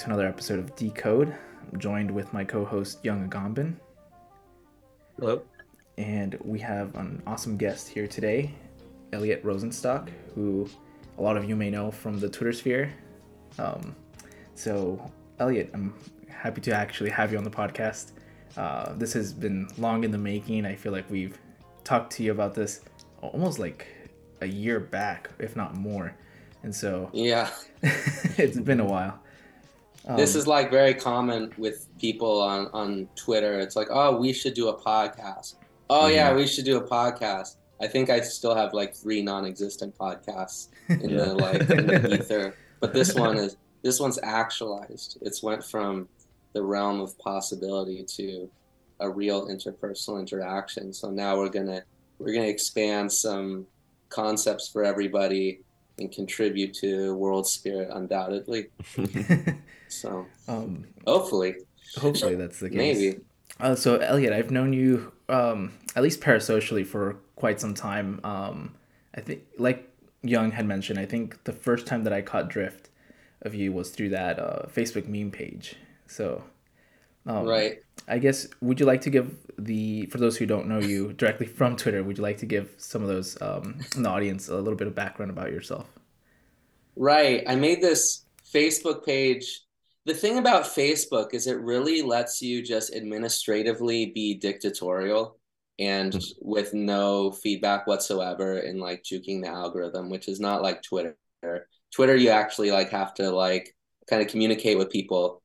to another episode of Decode. I'm joined with my co-host Young Agombin, Hello. and we have an awesome guest here today, Elliot Rosenstock, who a lot of you may know from the Twitter sphere. Um, so, Elliot, I'm happy to actually have you on the podcast. Uh, this has been long in the making. I feel like we've talked to you about this almost like a year back, if not more. And so Yeah, it's been a while. This Um, is like very common with people on on Twitter. It's like, oh, we should do a podcast. Oh yeah, Mhm. we should do a podcast. I think I still have like three non-existent podcasts in the like in the ether, but this one is this one's actualized. It's went from the realm of possibility to a real interpersonal interaction. So now we're gonna we're gonna expand some concepts for everybody and contribute to world spirit undoubtedly. So um, hopefully, hopefully that's the case. maybe. Uh, so Elliot, I've known you um, at least parasocially for quite some time. Um, I think, like Young had mentioned, I think the first time that I caught drift of you was through that uh, Facebook meme page. So, um, right. I guess would you like to give the for those who don't know you directly from Twitter, would you like to give some of those um, in the audience a little bit of background about yourself? Right. I made this Facebook page. The thing about Facebook is it really lets you just administratively be dictatorial and Hmm. with no feedback whatsoever in like juking the algorithm, which is not like Twitter. Twitter, you actually like have to like kind of communicate with people.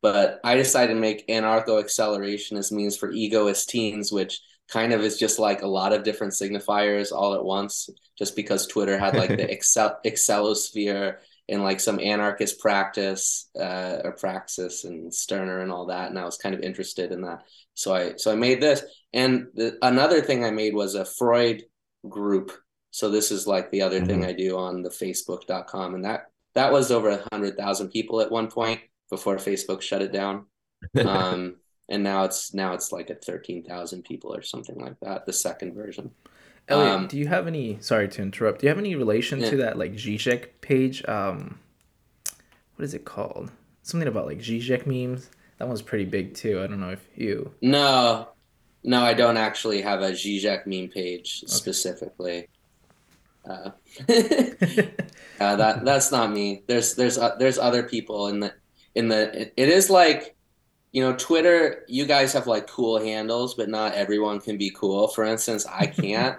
But I decided to make anarcho acceleration as means for egoist teens, which kind of is just like a lot of different signifiers all at once, just because Twitter had like the excel excelosphere and like some anarchist practice uh, or praxis and Stirner and all that, and I was kind of interested in that. So I so I made this, and the, another thing I made was a Freud group. So this is like the other thing I do on the Facebook.com, and that that was over a hundred thousand people at one point before Facebook shut it down. Um, and now it's now it's like at thirteen thousand people or something like that. The second version. Elliot, Um, do you have any? Sorry to interrupt. Do you have any relation to that like Zizek page? Um, what is it called? Something about like Zizek memes. That one's pretty big too. I don't know if you. No, no, I don't actually have a Zizek meme page specifically. Uh, uh, that that's not me. There's there's uh, there's other people in the in the. It, it is like, you know, Twitter. You guys have like cool handles, but not everyone can be cool. For instance, I can't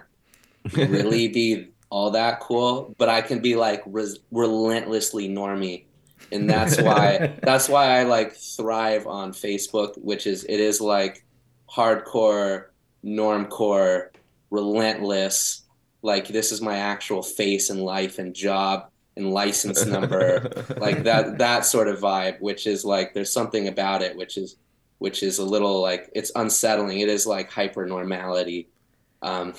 really be all that cool, but I can be like res- relentlessly normie, and that's why that's why I like thrive on Facebook, which is it is like hardcore, normcore, relentless. Like this is my actual face and life and job and license number, like that that sort of vibe, which is like there's something about it which is which is a little like it's unsettling. It is like hyper normality. Um,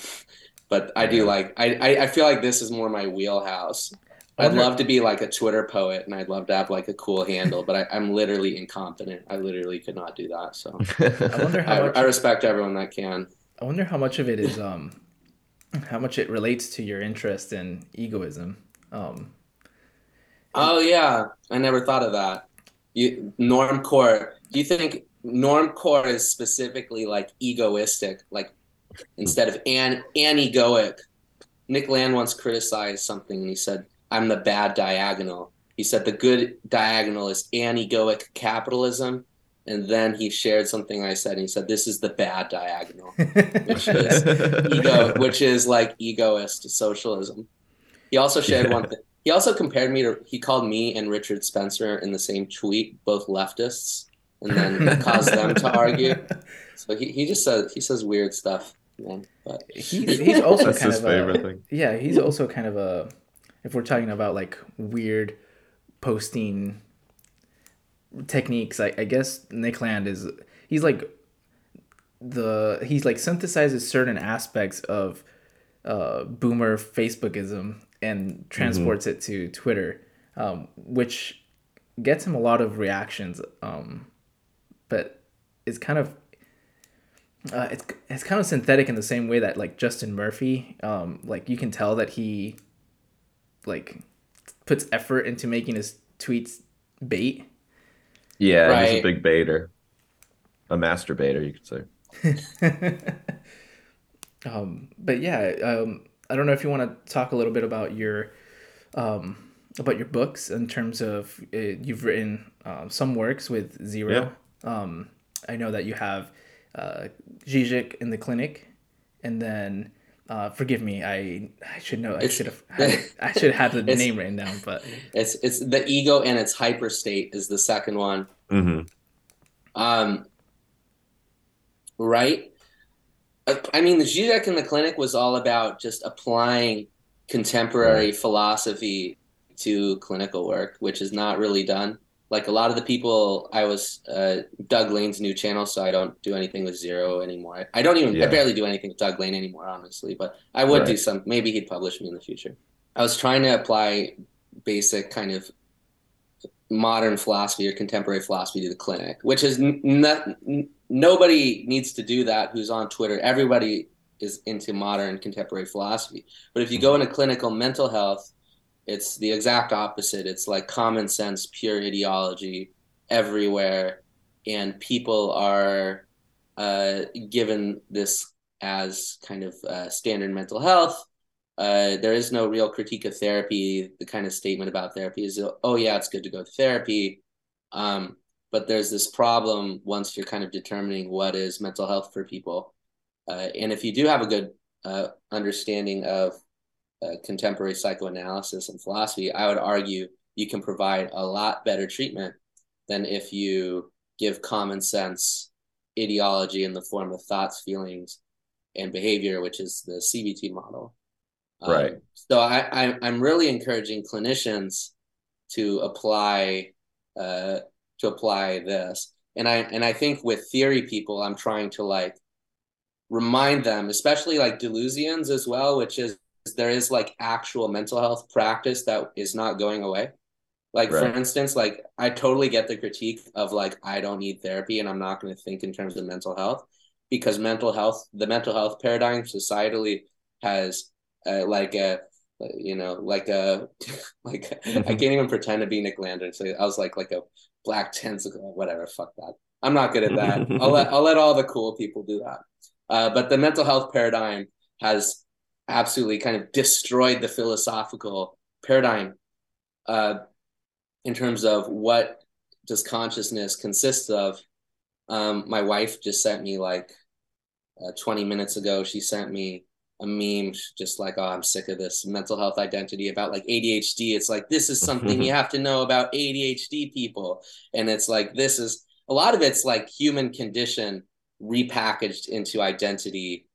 but I do like I, I I feel like this is more my wheelhouse. I'd love to be like a Twitter poet and I'd love to have like a cool handle, but I, I'm literally incompetent. I literally could not do that. So I wonder how I, much. I respect everyone that can. I wonder how much of it is um, how much it relates to your interest in egoism. Um, Oh yeah, I never thought of that. You normcore. Do you think normcore is specifically like egoistic, like instead of an anegoic? Nick Land once criticized something and he said, "I'm the bad diagonal." He said the good diagonal is anegoic capitalism, and then he shared something I said and he said, "This is the bad diagonal." Which is ego, which is like egoist socialism. He also shared one thing. He also compared me to. He called me and Richard Spencer in the same tweet, both leftists, and then caused them to argue. So he, he just says he says weird stuff, man. But he's, he's also kind his of a, thing. Yeah, he's also kind of a. If we're talking about like weird posting techniques, I, I guess Nick Land is he's like the he's like synthesizes certain aspects of uh, boomer Facebookism and transports it to Twitter, um, which gets him a lot of reactions. Um, but it's kind of uh, it's it's kind of synthetic in the same way that like Justin Murphy, um, like you can tell that he like puts effort into making his tweets bait. Yeah, Right. he's a big baiter, a masturbator, you could say. Um, but yeah, um, I don't know if you want to talk a little bit about your um, about your books in terms of uh, you've written um, some works with Zero. Um, I know that you have uh, Zizek in the clinic, and then uh, forgive me, I I should know I It's- should have I should have the name written down, but It's it's the ego and its hyper state is the second one. hmm Um, right? Uh, I mean, the Zizek in the clinic was all about just applying contemporary philosophy to clinical work, which is not really done. Like a lot of the people, I was uh, Doug Lain's new channel, so I don't do anything with Zero anymore. I don't even, I barely do anything with Doug Lane anymore, honestly. But I would do Right. some. Maybe he'd publish me in the future. I was trying to apply basic kind of modern philosophy or contemporary philosophy to the clinic, which is n- not, n- nobody needs to do that who's on Twitter. Everybody is into modern contemporary philosophy. But if you go into clinical mental health, it's the exact opposite. It's like common sense, pure ideology everywhere. And people are uh, given this as kind of uh, standard mental health. Uh, there is no real critique of therapy. The kind of statement about therapy is, oh, yeah, it's good to go to therapy. Um, but there's this problem once you're kind of determining what is mental health for people. Uh, and if you do have a good uh, understanding of uh, contemporary psychoanalysis and philosophy, I would argue you can provide a lot better treatment than if you give common sense ideology in the form of thoughts, feelings, and behavior, which is the CBT model. Um, Right. So I, I, I'm really encouraging clinicians to apply uh, to apply this, and I and I think with theory people, I'm trying to like remind them, especially like delusions as well, which is there is like actual mental health practice that is not going away. Like for instance, like I totally get the critique of like I don't need therapy and I'm not going to think in terms of mental health because mental health, the mental health paradigm societally has uh, like a you know like a like I can't even pretend to be Nick Landon. So I was like like a black tentacle, whatever. Fuck that. I'm not good at that. I'll let I'll let all the cool people do that. Uh, but the mental health paradigm has absolutely kind of destroyed the philosophical paradigm uh, in terms of what does consciousness consist of. Um, my wife just sent me like uh, 20 minutes ago. She sent me a meme, just like, "Oh, I'm sick of this mental health identity about like ADHD." It's like this is something you have to know about ADHD people, and it's like this is a lot of it's like human condition repackaged into identity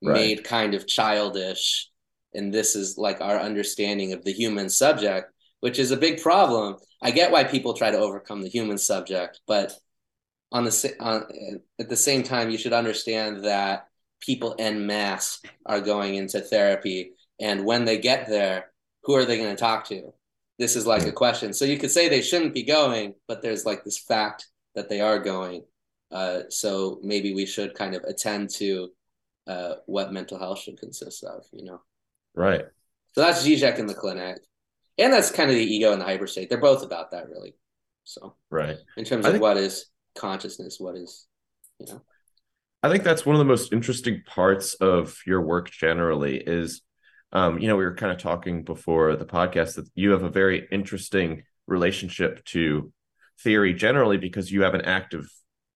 Right. made kind of childish and this is like our understanding of the human subject which is a big problem. I get why people try to overcome the human subject but on the on, at the same time you should understand that people en masse are going into therapy and when they get there who are they going to talk to? This is like a question. So you could say they shouldn't be going but there's like this fact that they are going. Uh, so maybe we should kind of attend to uh, what mental health should consist of, you know. Right. So that's Zizek in the clinic, and that's kind of the ego and the hyperstate. They're both about that, really. So Right. in terms I of think- what is consciousness, what is, you know, I think that's one of the most interesting parts of your work generally is um, you know, we were kind of talking before the podcast that you have a very interesting relationship to theory generally because you have an active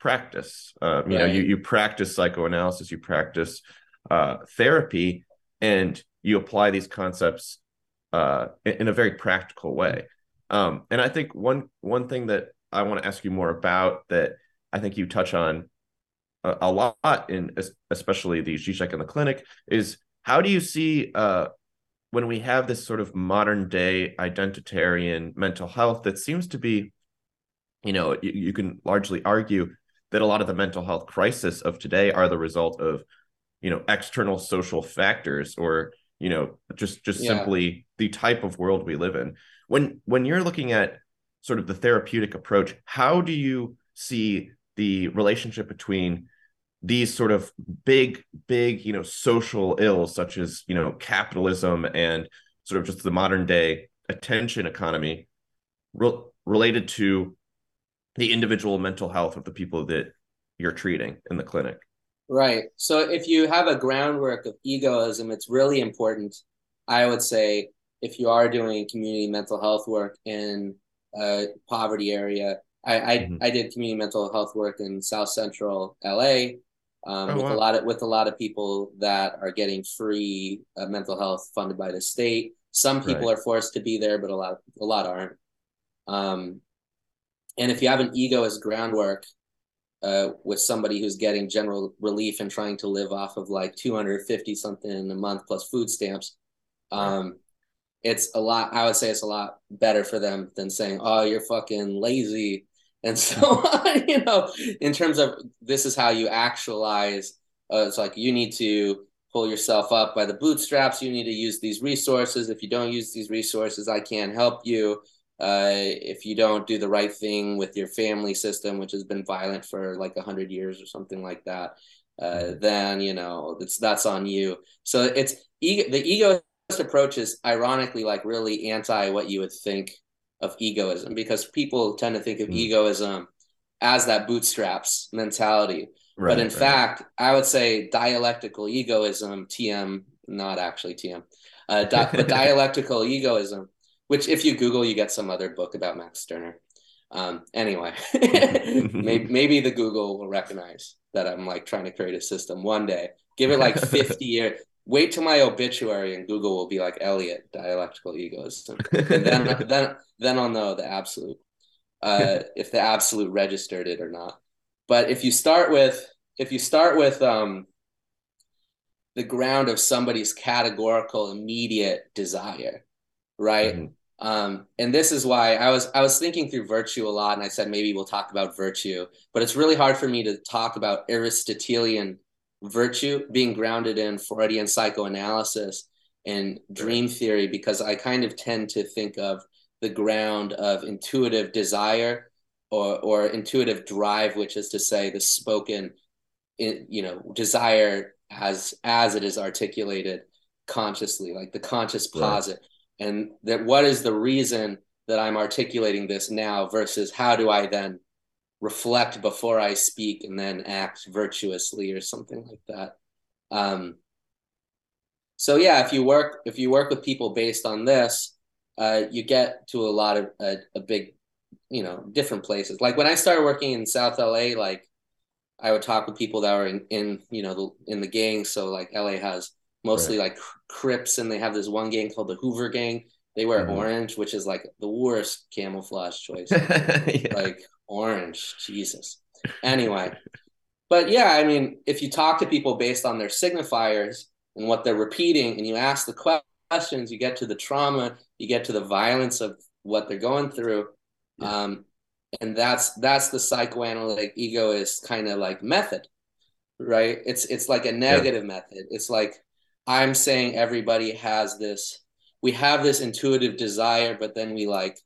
practice. Um, you know, you you practice psychoanalysis, you practice uh, therapy, and you apply these concepts uh, in, in a very practical way. Um, and I think one one thing that I want to ask you more about that I think you touch on a, a lot in especially the Zizek in the clinic is how do you see uh, when we have this sort of modern day identitarian mental health that seems to be, you know, you, you can largely argue that a lot of the mental health crisis of today are the result of, you know, external social factors or you know just just Yeah. simply the type of world we live in. When when you're looking at sort of the therapeutic approach, how do you see the relationship between these sort of big big you know social ills such as you know capitalism and sort of just the modern day attention economy re- related to the individual mental health of the people that you're treating in the clinic. Right. So if you have a groundwork of egoism, it's really important. I would say if you are doing community mental health work in a poverty area, I I, mm-hmm. I did community mental health work in South Central LA um, oh, with wow. a lot of with a lot of people that are getting free uh, mental health funded by the state. Some people right. are forced to be there, but a lot a lot aren't. Um, and if you have an ego as groundwork, uh, with somebody who's getting general relief and trying to live off of like 250 something a month plus food stamps um, it's a lot i would say it's a lot better for them than saying oh you're fucking lazy. And so on. you know in terms of this is how you actualize uh, it's like you need to pull yourself up by the bootstraps. You need to use these resources. If you don't use these resources i can't help you uh, if you don't do the right thing with your family system, which has been violent for like a hundred years or something like that, uh, mm-hmm. then you know it's that's on you. So it's ego, the egoist approach is ironically like really anti what you would think of egoism because people tend to think of mm-hmm. egoism as that bootstraps mentality. Right, but in right. fact, I would say dialectical egoism, TM, not actually TM, uh, di- but dialectical egoism which if you Google, you get some other book about Max Stirner. Um, anyway, maybe, maybe the Google will recognize that I'm like trying to create a system one day. Give it like 50 years. Wait till my obituary and Google will be like Elliot, dialectical egoism. And then, then, then I'll know the absolute, uh, if the absolute registered it or not. But if you start with, if you start with um, the ground of somebody's categorical immediate desire, right? Mm-hmm. Um, and this is why I was I was thinking through virtue a lot, and I said maybe we'll talk about virtue, but it's really hard for me to talk about Aristotelian virtue being grounded in Freudian psychoanalysis and dream theory because I kind of tend to think of the ground of intuitive desire or or intuitive drive, which is to say the spoken, you know, desire as as it is articulated consciously, like the conscious posit. Right and that what is the reason that I'm articulating this now versus how do I then reflect before I speak and then act virtuously or something like that. Um, so yeah, if you work if you work with people based on this, uh, you get to a lot of a, a big, you know, different places. Like when I started working in South LA, like I would talk with people that were in, in you know the, in the gang. So like LA has mostly right. like Crips, and they have this one gang called the Hoover Gang. They wear mm-hmm. orange, which is like the worst camouflage choice. yeah. Like orange, Jesus. Anyway, but yeah, I mean, if you talk to people based on their signifiers and what they're repeating, and you ask the questions, you get to the trauma, you get to the violence of what they're going through. Yeah. Um, and that's that's the psychoanalytic egoist kind of like method right it's it's like a negative yeah. method it's like I'm saying everybody has this we have this intuitive desire but then we like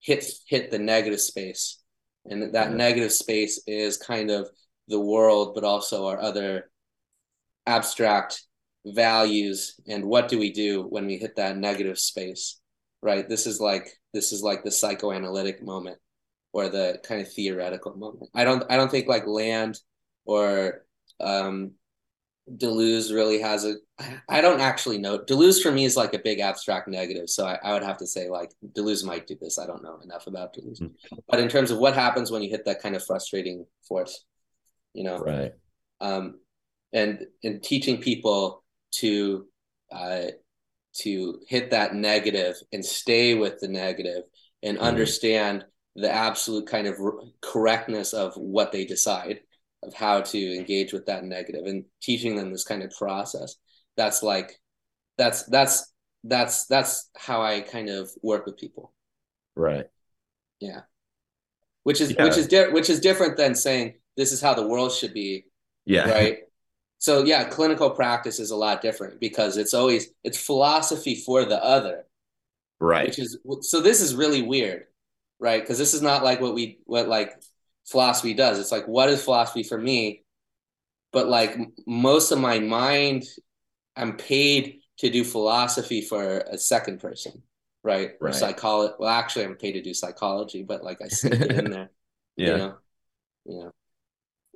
hit hit the negative space. And that yeah. negative space is kind of the world but also our other abstract values and what do we do when we hit that negative space right? This is like this is like the psychoanalytic moment or the kind of theoretical moment. I don't i don't think like land or um Deleuze really has a I don't actually know. Deleuze for me is like a big abstract negative. So I, I would have to say like Deleuze might do this. I don't know enough about Deleuze. Mm-hmm. But in terms of what happens when you hit that kind of frustrating force, you know. Right. Um and in teaching people to uh to hit that negative and stay with the negative and mm-hmm. understand the absolute kind of correctness of what they decide of how to engage with that negative and teaching them this kind of process. That's like that's that's that's that's how i kind of work with people. Right. Yeah. Which is yeah. which is di- which is different than saying this is how the world should be yeah. right? So yeah clinical practice is a lot different because it's always it's philosophy for the other. Right. Which is so this is really weird right? Because this is not like what we what like philosophy does. It's like, what is philosophy for me? But like most of my mind, I'm paid to do philosophy for a second person, right? Or right. psychology. Well, actually, I'm paid to do psychology, but like I sneak it in there. Yeah. You know, you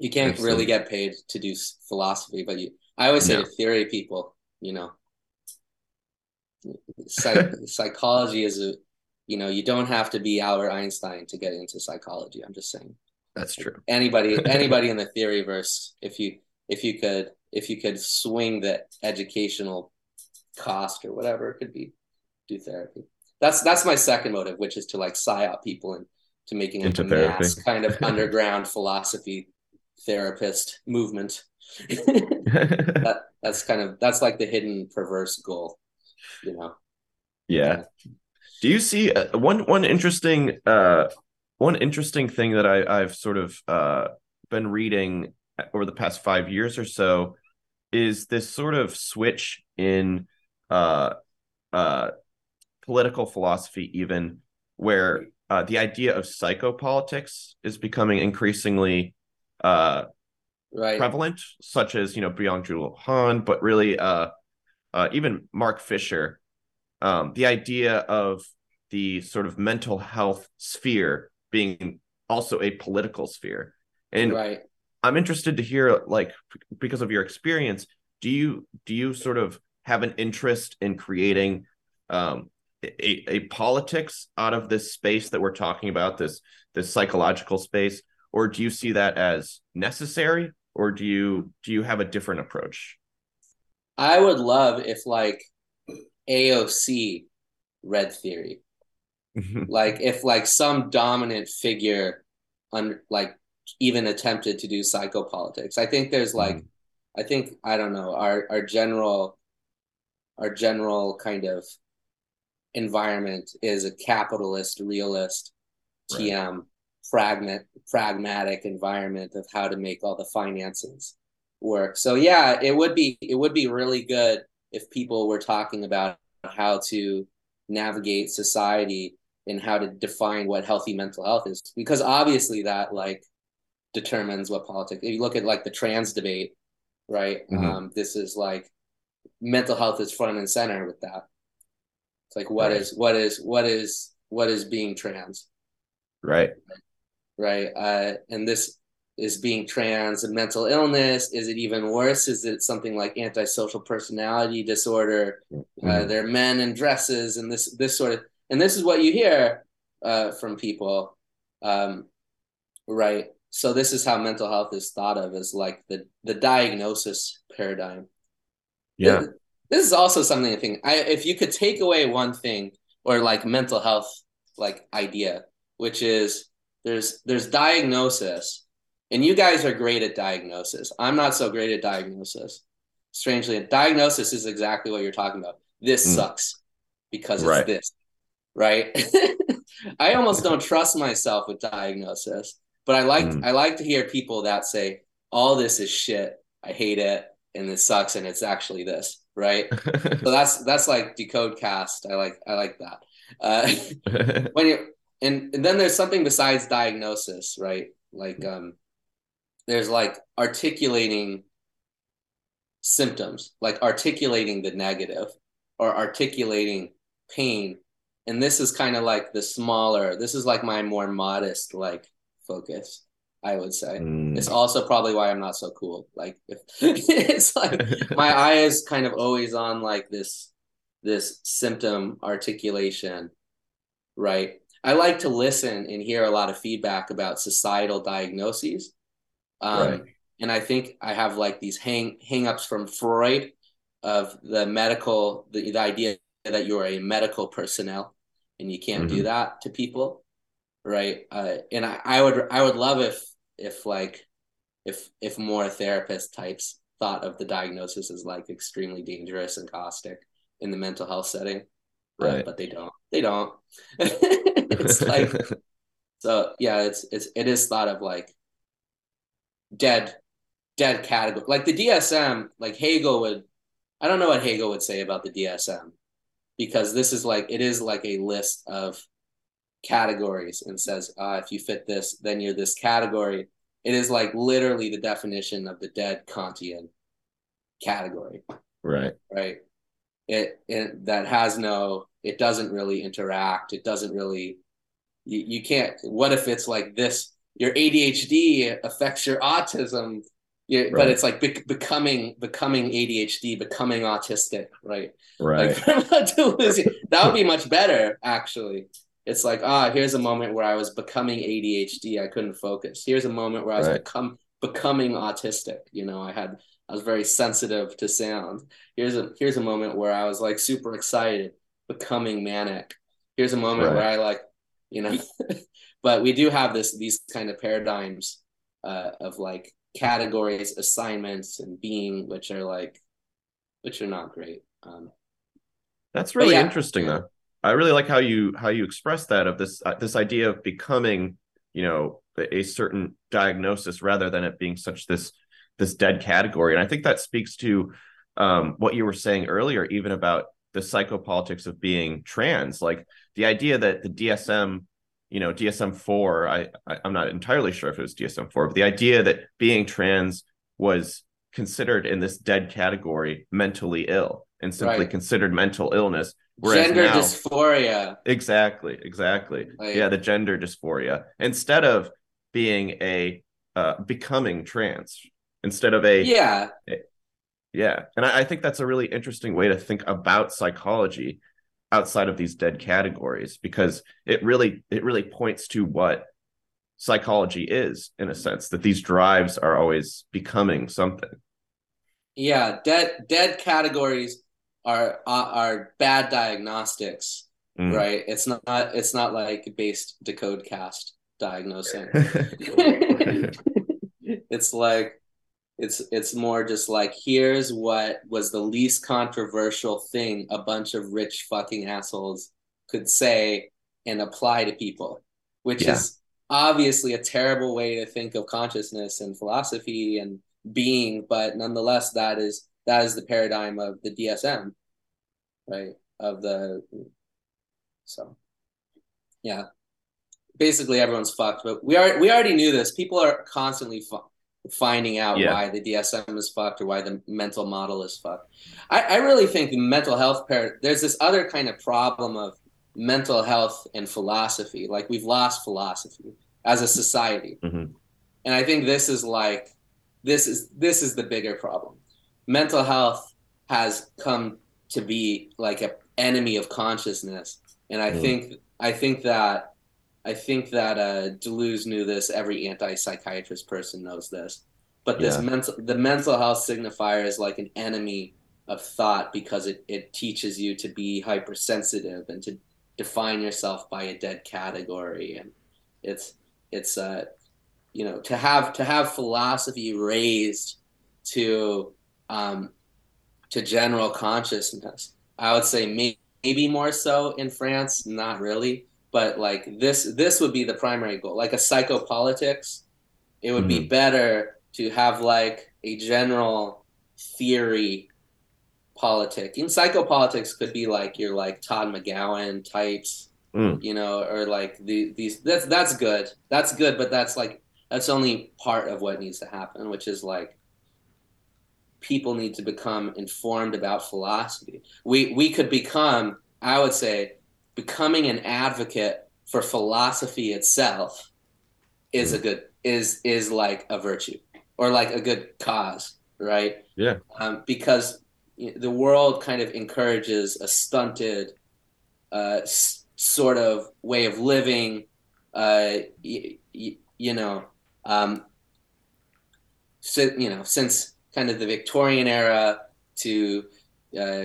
you can't really get paid to do philosophy, but you. I always say no. to theory people, you know, psych, psychology is a, you know, you don't have to be Albert Einstein to get into psychology. I'm just saying. That's true. Anybody, anybody in the theory verse, if you if you could if you could swing the educational cost or whatever it could be, do therapy. That's that's my second motive, which is to like psyop people and to making into mass kind of underground philosophy therapist movement. that, that's kind of that's like the hidden perverse goal, you know. Yeah. Do you see uh, one one interesting uh one interesting thing that I I've sort of uh been reading over the past 5 years or so is this sort of switch in uh uh political philosophy even where uh, the idea of psychopolitics is becoming increasingly uh, right. prevalent, such as you know Byung-Chul Han, but really uh, uh, even Mark Fisher. Um, the idea of the sort of mental health sphere being also a political sphere, and right. I'm interested to hear, like, because of your experience, do you do you sort of have an interest in creating um, a, a politics out of this space that we're talking about this this psychological space? Or do you see that as necessary? Or do you do you have a different approach? I would love if like aoc read theory like if like some dominant figure on like even attempted to do psychopolitics i think there's like mm. i think i don't know our our general our general kind of environment is a capitalist, realist, TM, right. fragment, pragmatic environment of how to make all the finances work. So yeah, it would be it would be really good if people were talking about how to navigate society and how to define what healthy mental health is because obviously that like determines what politics if you look at like the trans debate right mm-hmm. um this is like mental health is front and center with that it's like what right. is what is what is what is being trans? Right. Right. Uh, and this is being trans a mental illness? Is it even worse? Is it something like antisocial personality disorder? Mm-hmm. Uh, they're men in dresses and this this sort of and this is what you hear uh, from people. Um, right. So this is how mental health is thought of as like the the diagnosis paradigm. Yeah this is also something I think. I if you could take away one thing or like mental health like idea, which is there's there's diagnosis, and you guys are great at diagnosis. I'm not so great at diagnosis. Strangely, diagnosis is exactly what you're talking about. This mm. sucks because it's right. this, right? I almost don't trust myself with diagnosis, but I like mm. I like to hear people that say all this is shit. I hate it and this sucks and it's actually this right? so that's that's like decode cast. I like I like that. Uh, when you and, and then there's something besides diagnosis, right? Like um, there's like articulating symptoms, like articulating the negative or articulating pain. And this is kind of like the smaller. This is like my more modest like focus. I would say. Mm. It's also probably why I'm not so cool. Like if, it's like my eye is kind of always on like this this symptom articulation, right? I like to listen and hear a lot of feedback about societal diagnoses. Um, right. and I think I have like these hang hangups from Freud of the medical the, the idea that you're a medical personnel and you can't mm-hmm. do that to people right? Uh, and I, I would i would love if if like if if more therapist types thought of the diagnosis as like extremely dangerous and caustic in the mental health setting uh, right. uh, but they don't. They don't. It's like so yeah it's it's it is thought of like dead dead category like the dsm like hegel would i don't know what hegel would say about the dsm because this is like it is like a list of categories and says, uh, if you fit this, then you're this category. It is like literally the definition of the dead Kantian category. Right. Right. It, it that has no, it doesn't really interact. It doesn't really, you, you can't, what if it's like this, your ADHD affects your autism. Yeah, right. but it's like be- becoming becoming ADHD, becoming autistic, right? Right. Like, that would be much better, actually. It's like, ah, here's a moment where I was becoming ADHD. I couldn't focus. Here's a moment where I was right. become becoming autistic. You know, I had I was very sensitive to sound. Here's a here's a moment where I was like super excited, becoming manic. Here's a moment right. where I like, you know, but we do have this these kind of paradigms uh, of like categories, assignments, and being, which are like, which are not great. Um, That's really yeah, interesting, though. I really like how you how you express that of this uh, this idea of becoming, you know, a, a certain diagnosis rather than it being such this this dead category. And I think that speaks to um, what you were saying earlier, even about the psychopolitics of being trans, like the idea that the DSM you know DSM four. I, I am not entirely sure if it was DSM four, but the idea that being trans was considered in this dead category mentally ill and simply right. considered mental illness. Gender now, dysphoria. Exactly, exactly. Like, yeah, the gender dysphoria instead of being a uh, becoming trans instead of a yeah. A, yeah, and I, I think that's a really interesting way to think about psychology outside of these dead categories because it really it really points to what psychology is in a sense that these drives are always becoming something. Yeah dead dead categories are are bad diagnostics mm. right? It's not it's not like based decode cast diagnosing. It's like it's it's more just like here's what was the least controversial thing a bunch of rich fucking assholes could say and apply to people, which yeah. is obviously a terrible way to think of consciousness and philosophy and being, but nonetheless that is that is the paradigm of the DSM, right? Of the so yeah. Basically everyone's fucked, but we are we already knew this. People are constantly fu- finding out yeah. why the DSM is fucked or why the mental model is fucked. I, I really think the mental health par- there's this other kind of problem of mental health and philosophy. Like we've lost philosophy as a society. Mm-hmm. And I think this is like this is this is the bigger problem. Mental health has come to be like an enemy of consciousness. And I mm. think I think that I think that uh, Deleuze knew this. Every anti-psychiatrist person knows this. But this yeah. mental, the mental health signifier is like an enemy of thought because it, it teaches you to be hypersensitive and to define yourself by a dead category. And it's it's uh you know to have to have philosophy raised to um to general consciousness. I would say maybe, maybe more so in France, not really but like this this would be the primary goal like a psychopolitics it would mm-hmm. be better to have like a general theory politic in psychopolitics could be like your like todd mcgowan types mm. you know or like the, these that's that's good that's good but that's like that's only part of what needs to happen which is like people need to become informed about philosophy we we could become i would say becoming an advocate for philosophy itself is a good is is like a virtue or like a good cause right? Yeah. Um, because the world kind of encourages a stunted uh, s- sort of way of living uh, y- y- you know um, you know since kind of the victorian era to uh,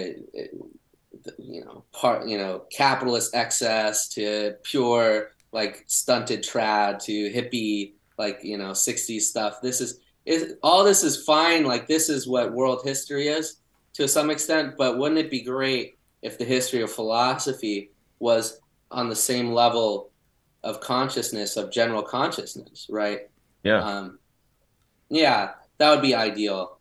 you know part you know capitalist excess to pure like stunted trad to hippie like you know 60s stuff. This is is all this is fine like this is what world history is to some extent but wouldn't it be great if the history of philosophy was on the same level of consciousness of general consciousness right? Yeah. Um yeah that would be ideal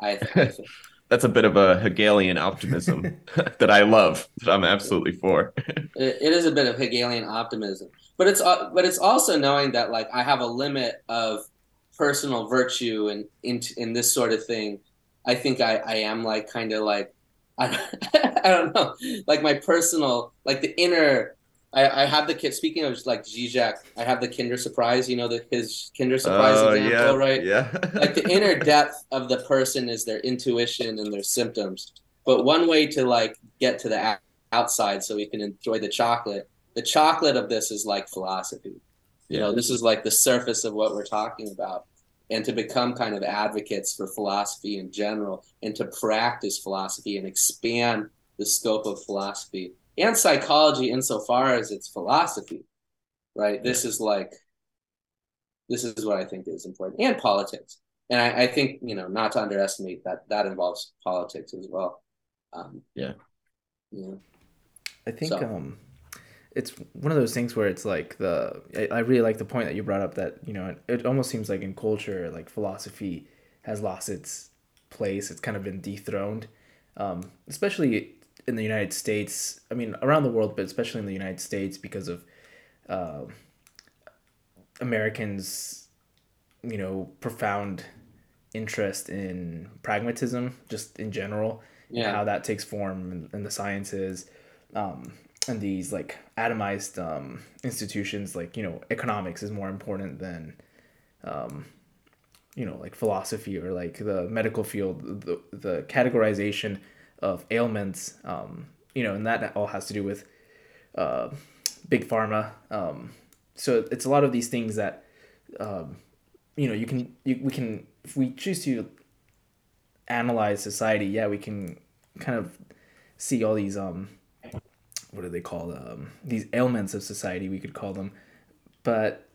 i, I think that's a bit of a Hegelian optimism that I love. That I'm absolutely for. it, it is a bit of Hegelian optimism, but it's uh, but it's also knowing that like I have a limit of personal virtue and in in this sort of thing. I think I I am like kind of like I I don't know like my personal like the inner I, I have the kid. Speaking of like Zizek, I have the Kinder Surprise. You know the his Kinder Surprise Oh, example, yeah, right? Yeah. like the inner depth of the person is their intuition and their symptoms. But one way to like get to the outside so we can enjoy the chocolate. The chocolate of this is like philosophy. You know, this is like the surface of what we're talking about. And to become kind of advocates for philosophy in general and to practice philosophy and expand the scope of philosophy and psychology insofar as it's philosophy. Right? This is like this is what I think is important. And politics. And I, I think, you know, not to underestimate that that involves politics as well. Um, Yeah. Yeah. I think So- um, it's one of those things where it's like the I, I really like the point that you brought up that you know it, it almost seems like in culture like philosophy has lost its place. It's kind of been dethroned, um, especially in the United States. I mean, around the world, but especially in the United States because of uh, Americans, you know, profound interest in pragmatism, just in general, and Yeah. how that takes form in, in the sciences, um, and these like atomized um, institutions, like you know, economics is more important than, um, you know, like philosophy or like the medical field, the the categorization of ailments, um, you know, and that all has to do with uh, big pharma. Um, so it's a lot of these things that, um, you know, you can you, we can if we choose to analyze society, yeah, we can kind of see all these um, what do they call um these ailments of society we could call them, but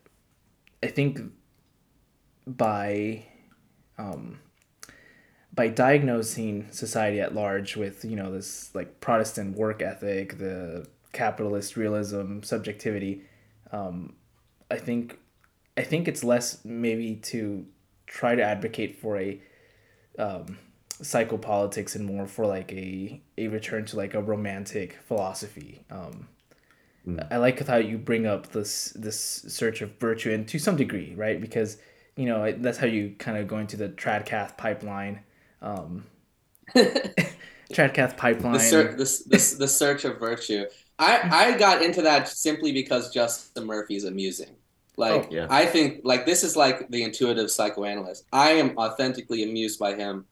I think by um, by diagnosing society at large with you know this like Protestant work ethic, the capitalist realism, subjectivity, um, I think I think it's less maybe to try to advocate for a um, psychopolitics and more for like a a return to like a romantic philosophy. Um, I like how you bring up this this search of virtue and to some degree, right? Because you know that's how you kind of go into the Tradcath pipeline. Um, Tradcath pipeline. the, ser- the, the, the search of virtue. I, I got into that simply because Justin Murphy is amusing. Like Oh, yeah. I think like this is like the intuitive psychoanalyst. I am authentically amused by him.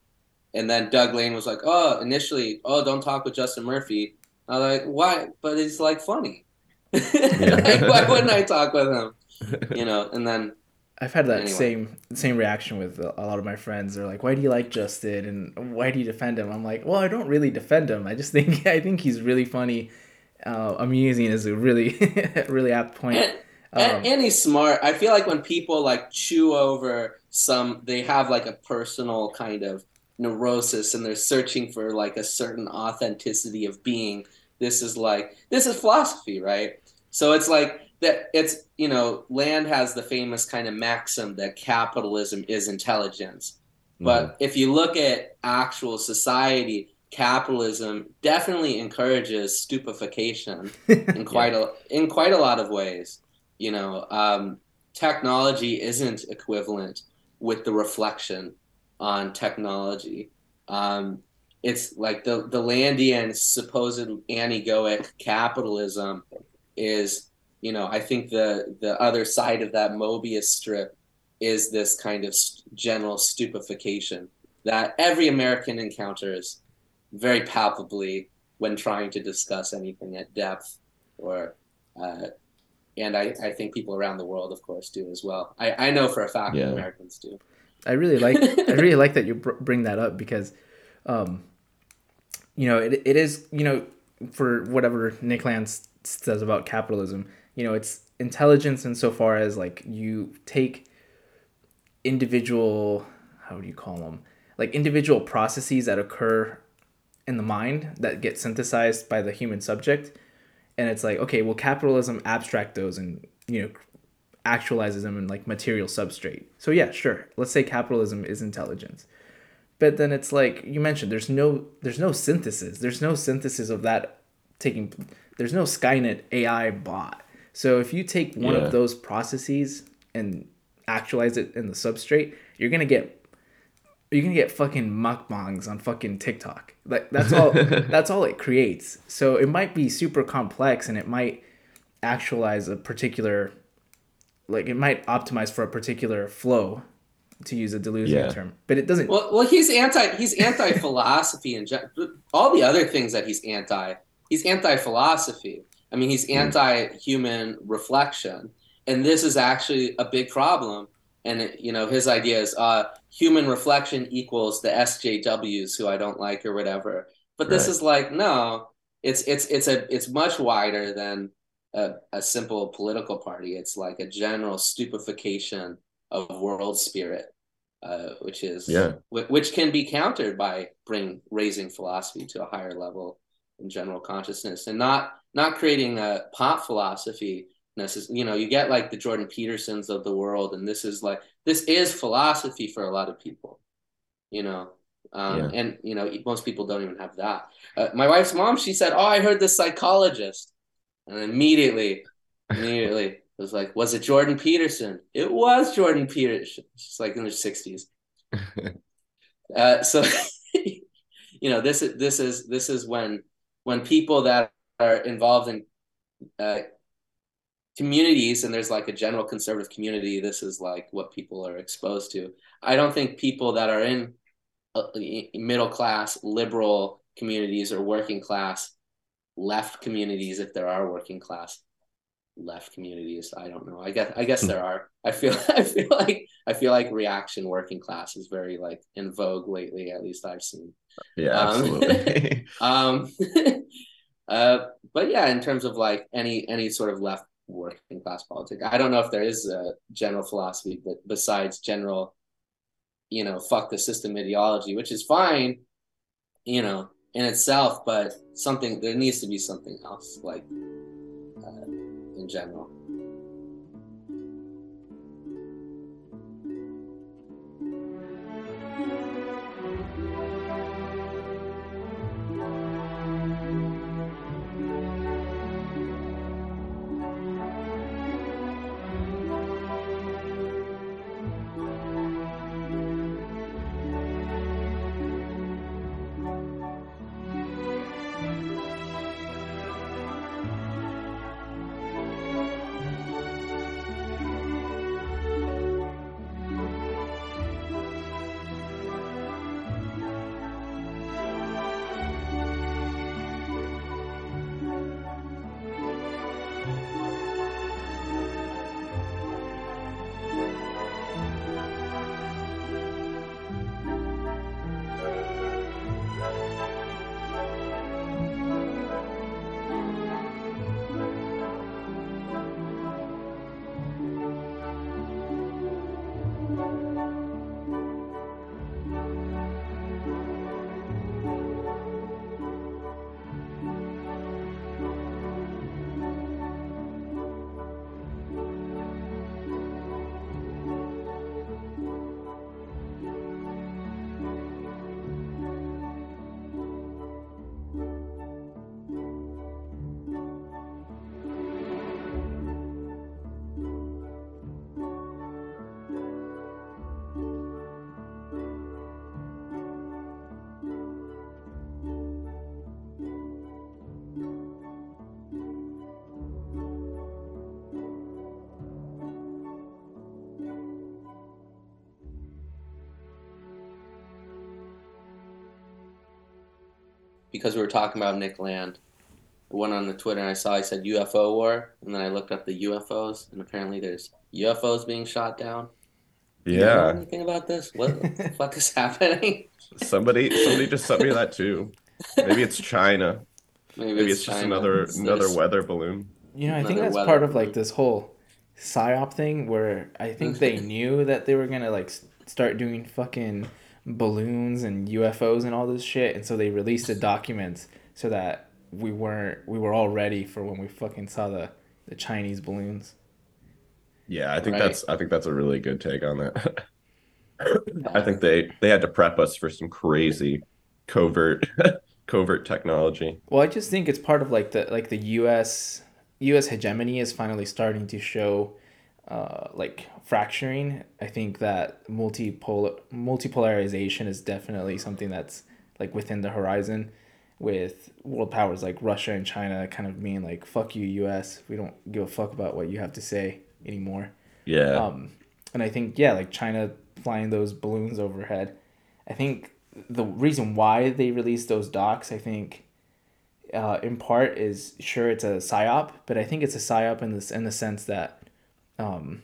And then Doug Lain was like, "Oh, initially, oh, don't talk with Justin Murphy." I was like, "Why?" But it's like funny. like, why wouldn't I talk with him? You know. And then I've had that Anyway. same same reaction with a lot of my friends. They're like, "Why do you like Justin? And why do you defend him?" I'm like, "Well, I don't really defend him. I just think I think he's really funny. Uh, amusing is a really really apt point." and, Um, and, and he's smart. I feel like when people like chew over some, they have like a personal kind of neurosis and they're searching for like a certain authenticity of being. This is like, this is philosophy, right? So it's like that, it's, you know, Land has the famous kind of maxim that capitalism is intelligence. But if you look at actual society, capitalism definitely encourages stupefaction in quite a in quite a lot of ways. You know, um, technology isn't equivalent with the reflection on technology. Um, it's like the the Landian supposed anegoic capitalism is, you know, I think the the other side of that Mobius strip is this kind of s- general stupefaction that every American encounters very palpably when trying to discuss anything at depth or uh, and I, I think people around the world of course do as well i, I know for a fact Yeah. americans do I really like I really like that you br- bring that up because, um, you know, it, it is you know for whatever Nick Lance says about capitalism, you know, it's intelligence insofar as like you take individual how do you call them like individual processes that occur in the mind that get synthesized by the human subject. And it's like okay well capitalism abstract those and you know actualizes them in like material substrate. So yeah sure let's say capitalism is intelligence. But then it's like you mentioned there's no there's no synthesis. There's no synthesis of that taking there's no skynet ai bot so if you take one Yeah. of those processes and actualize it in the substrate you're gonna get you're gonna get fucking mukbangs on fucking TikTok. Like that's all that's all it creates. So it might be super complex and it might actualize a particular like it might optimize for a particular flow to use a Deleuzian Yeah. term but it doesn't Well, well, he's anti. He's anti philosophy and gen- all the other things that he's anti. He's anti philosophy. I mean, he's anti human reflection, and this is actually a big problem. And it- you know, his idea is uh, human reflection equals the SJWs who I don't like or whatever. But this Right. is like no, it's it's it's a it's much wider than a, a simple political party. It's like a general stupefaction of world spirit, uh, which is Yeah. wh- which can be countered by bring raising philosophy to a higher level in general consciousness and not not creating a pop philosophy necess- you know you get like the jordan petersons of the world and this is like this is philosophy for a lot of people you know? Um, Yeah. and you know most people don't even have that. Uh, my wife's mom she said oh i heard this psychologist. And immediately immediately it was like was it jordan peterson? It was jordan peterson. She's like in her 60s uh, so you know this is this is this is when when people that are involved in uh, communities and there's like a general conservative community this is like what people are exposed to. I don't think people that are in uh, middle class liberal communities or working class left communities if there are working class left communities i don't know. I guess i guess there are. I feel i feel like i feel like reaction working class is very like in vogue lately at least i've seen. Yeah, Um, absolutely. um uh but yeah in terms of like any any sort of left working class politics i don't know if there is a general philosophy but besides general you know fuck the system ideology which is fine you know in itself but something there needs to be something else like uh, in general because we were talking about Nick Land. I went on the Twitter and I saw I said UFO war, and then I looked up the UFOs, and apparently there's UFOs being shot down. You know yeah. anything about this? What the fuck is happening? Somebody somebody just sent me that too. Maybe it's China. Maybe it's, just China. another It's- another there's- weather balloon. You know, I think Another that's weather part of balloon. like this whole psyop thing where I think they knew that they were gonna like start doing fucking balloons and UFOs and all this shit, and so they released the documents so that we weren't we were all ready for when we fucking saw the the Chinese balloons. Yeah, I think Right. that's I think that's a really good take on that. I think they they had to prep us for some crazy covert covert technology. Well, I just think it's part of like the like the U.S. U.S. hegemony is finally starting to show, uh, like fracturing. I think that multipolar multipolarization is definitely something that's like within the horizon. with world powers like Russia and China kind of being like, fuck you, US. We don't give a fuck about what you have to say anymore. Yeah. Um, and I think, yeah, like China flying those balloons overhead. I think the reason why they released those docs, I think, uh, in part is sure it's a psyop, but I think it's a psyop in this in the sense that, um,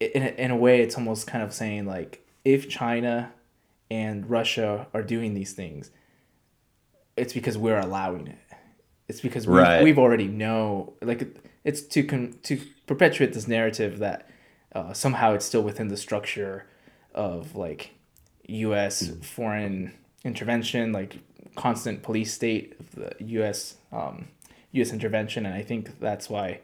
in a, in a way, it's almost kind of saying like if China and Russia are doing these things, it's because we're allowing it. It's because we've, Right. we've already know like it's to con- to perpetuate this narrative that uh, somehow it's still within the structure of like U.S. foreign intervention, like constant police state of the U.S. Um, U.S. intervention, and I think that's why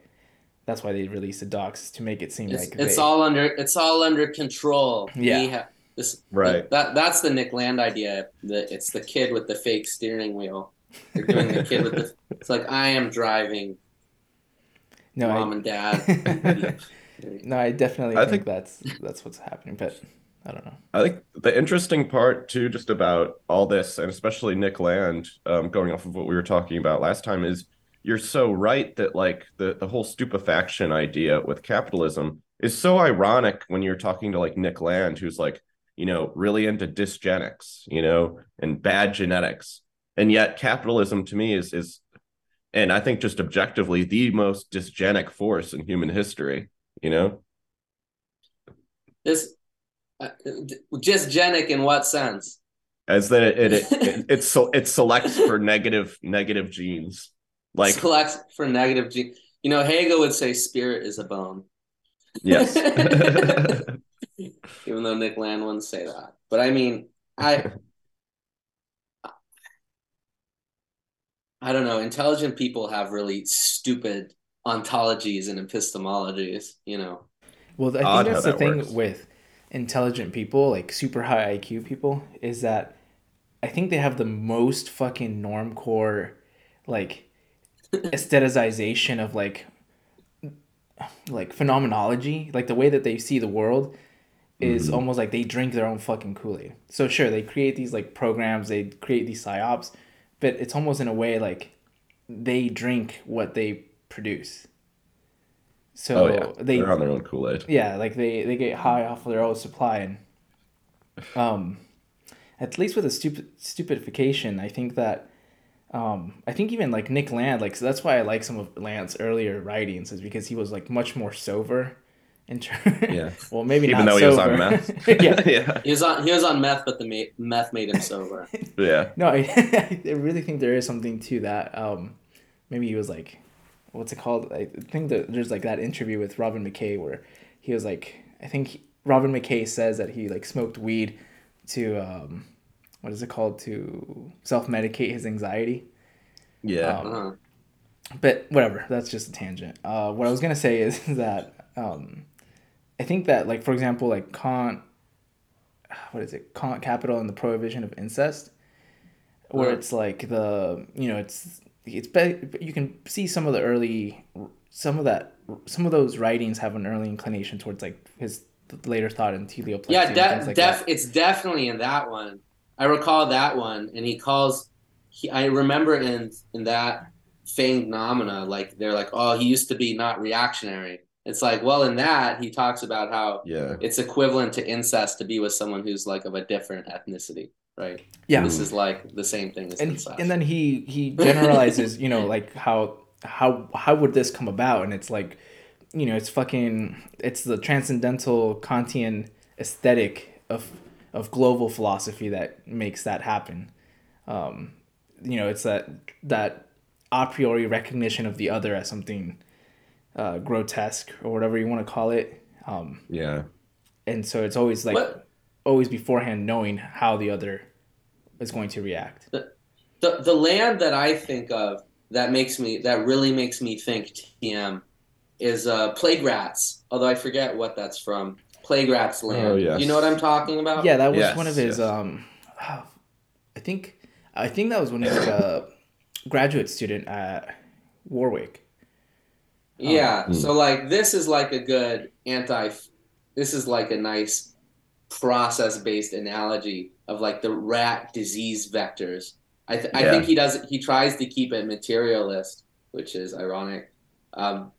that's why they released the docs to make it seem It's, like it's they, all under it's all under control. Yeah. We ha- this Right. That that's the Nick Land idea. The it's the kid with the fake steering wheel. They're doing the kid with the. It's like I am driving, no, mom I, and dad. no, I definitely I think, think- that's that's what's happening, but I don't know. I think the interesting part too, just about all this, and especially Nick Land, um, going off of what we were talking about last time, is you're so right that like the the whole stupefaction idea with capitalism is so ironic when you're talking to like Nick Land, who's like, you know, really into dysgenics, you know, and bad genetics, and yet capitalism to me is is, and I think just objectively the most dysgenic force in human history, you know. This uh, just genic in what sense? as that it it it, it, it, so, it selects for negative negative genes like collects for negative gene. You know, Hegel would say spirit is a bone. yes Even though Nick Land wouldn't say that, but I mean, I. I don't know. Intelligent people have really stupid ontologies and epistemologies, you know. Well, I think how that's the that thing works. with intelligent people, like super high IQ people, is that I think they have the most fucking normcore, like aestheticization of like like phenomenology, like the way that they see the world is Mhm. almost like they drink their own fucking Kool-Aid. So sure, they create these like programs, they create these psyops, but it's almost in a way like they drink what they produce. So oh yeah they they're on their own kool-aid yeah like they they get high off of their own supply and um at least with the stupid stupidification i think that um i think even like nick land like so that's why i like some of land's earlier writings is because he was like much more sober in ter- Yeah. well maybe even not though he was on meth. Yeah. Yeah. He was on he was on meth, but the ma- meth made him sober. yeah. No I, I really think there is something to that um maybe he was like what's it called? I think that there's like that interview with Robin Mackay where he was like i think he- Robin Mackay says that he like smoked weed to um what is it called to self-medicate his anxiety yeah Um, Uh-huh. but whatever that's just a tangent uh what i was gonna say is that um i think that like for example like kant what is it kant capital and the prohibition of incest where Uh-huh. it's like the you know it's it's be, you can see some of the early some of that some of those writings have an early inclination towards like his later thought in teleoplexy Yeah, and de- like def- that. it's definitely in that one. I recall that one, and he calls. He, I remember in in that phenomena, like they're like, oh, he used to be not reactionary. It's like, well, in that he talks about how yeah it's equivalent to incest to be with someone who's like of a different ethnicity, right? yeah This is like the same thing as and incest. and then he he generalizes you know like how how how would this come about and it's like you know it's fucking it's the transcendental kantian aesthetic of of global philosophy that makes that happen um you know it's that that a priori recognition of the other as something uh, grotesque or whatever you want to call it um yeah and so it's always like What- always beforehand knowing how the other is going to react the the land that I think of that makes me that really makes me think TM is uh Plague Rats. Although I forget what that's from. Plague Rats land. Oh, yes. You know what I'm talking about? Yeah, that was Yes, one of his. yes. Um, I think I think that was when he was a graduate student at Warwick. Yeah. Hmm. So like this is like a good anti this is like a nice process based analogy of like the rat disease vectors I th- I think he does he tries to keep it materialist, which is ironic, um, or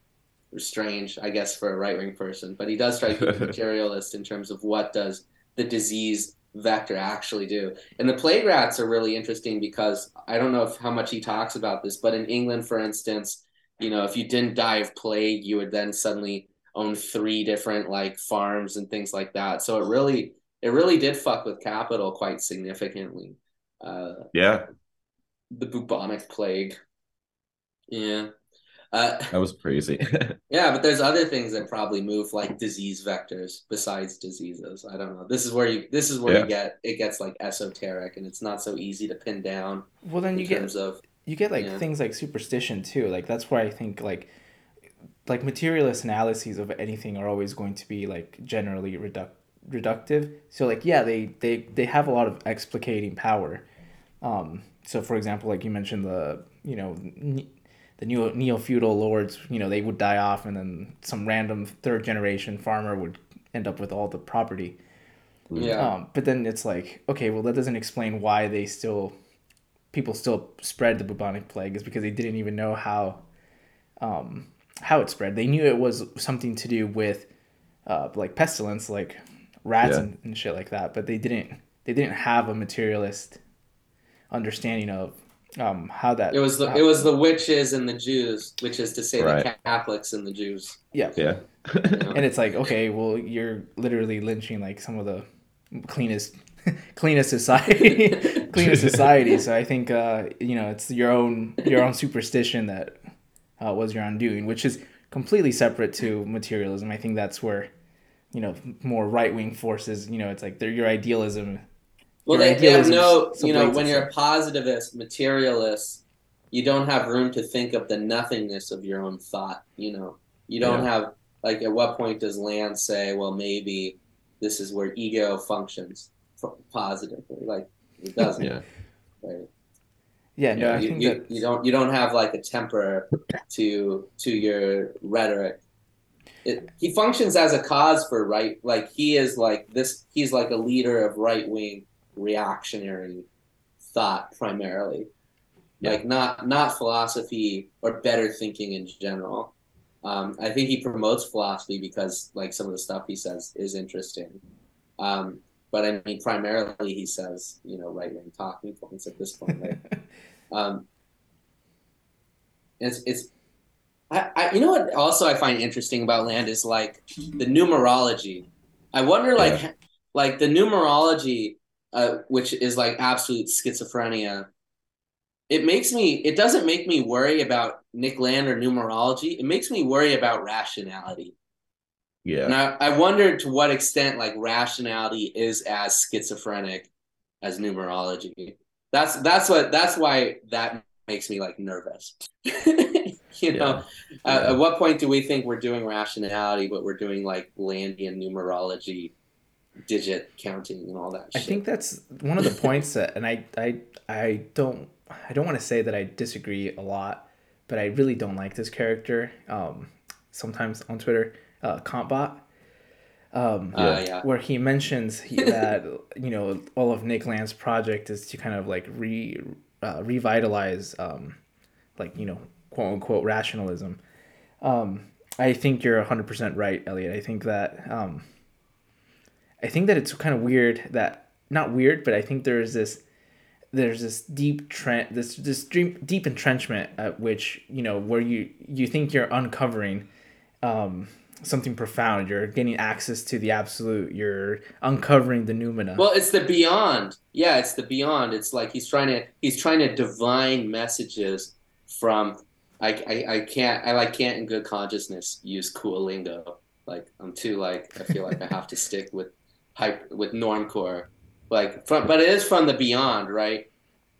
strange, I guess, for a right wing person. But he does try to it materialist in terms of what does the disease vector actually do. And the plague rats are really interesting because I don't know if how much he talks about this, but in England, for instance, you know, if you didn't die of plague, you would then suddenly own three different like farms and things like that. So it really it really did fuck with capital quite significantly. Uh, Yeah, the bubonic plague. Yeah. Uh, that was crazy. yeah, but there's other things that probably move like disease vectors besides diseases. I don't know. This is where you this is where Yeah. you get it gets like esoteric and it's not so easy to pin down Well, then in you get of you get like Yeah. things like superstition too. Like that's where I think like like materialist analyses of anything are always going to be like generally reduc- reductive. So like yeah, they they they have a lot of explicating power. Um, so for example, like you mentioned the you know ne- the neo neo feudal lords, you know they would die off, and then some random third generation farmer would end up with all the property. yeah. Um, but then it's like, okay, well, that doesn't explain why they still, people still spread the bubonic plague is because they didn't even know how, um, how it spread. They knew it was something to do with, uh, like pestilence, like rats Yeah. and, and shit like that. But they didn't, they didn't have a materialist understanding of, um, how that. It was the how- it was the witches and the Jews, which is to say Right. the Catholics and the Jews. yeah. yeah. you know? and it's like okay well you're literally lynching like some of the cleanest cleanest society cleanest society so i think uh you know it's your own your own superstition that uh, was your undoing which is completely separate to materialism i think that's where you know more right-wing forces you know it's like they're your idealism Well, Your they, they have no, you know, when you're a positivist, materialist, you don't have room to think of the nothingness of your own thought. You know, you don't Yeah. have, like, at what point does Land say, well, maybe this is where ego functions positively? Like, it doesn't. Yeah. Right? yeah no You, think you, you don't you don't have like a temper to to your rhetoric. It, he functions as a cause for right, like he is like this. He's like a leader of right wing reactionary thought primarily, Yeah. like not not philosophy or better thinking in general. Um, I think he promotes philosophy because like some of the stuff he says is interesting. Um, but I mean, primarily he says you know right wing talking points at this point. Right? Um, it's it's I, I you know what also I find interesting about land is like the numerology. I wonder like like the numerology, uh, which is like absolute schizophrenia. It makes me. It doesn't make me worry about Nick Land or numerology. It makes me worry about rationality. Yeah. And I, I wonder to what extent like rationality is as schizophrenic as numerology. That's that's what that's why that makes me like nervous. you know, Yeah. at, at what point do we think we're doing rationality, but we're doing like Landian numerology, digit counting, and all that I think that's one of the points that, and I, I, I don't, I don't want to say that I disagree a lot, but I really don't like this character. Um, sometimes on Twitter, uh, Kantbot, um, Uh, yeah. where he mentions he, that you know all of Nick Land's project is to kind of like re, uh, revitalize, um, like you know quote unquote rationalism. Um, I think you're hundred percent right, Elliot. I think that. Um, I think that it's kind of weird that not weird, but I think there's this there's this deep trend this this deep, deep entrenchment at which you know where you you think you're uncovering um, something profound. You're getting access to the absolute. You're uncovering the noumena. Well, it's the beyond. Yeah, it's the beyond. It's like he's trying to he's trying to divine messages from. I, I, I can't I like can't in good consciousness use cool lingo. Like I'm too like I feel like I have to stick with hype with normcore. Like from but it is from the beyond, right?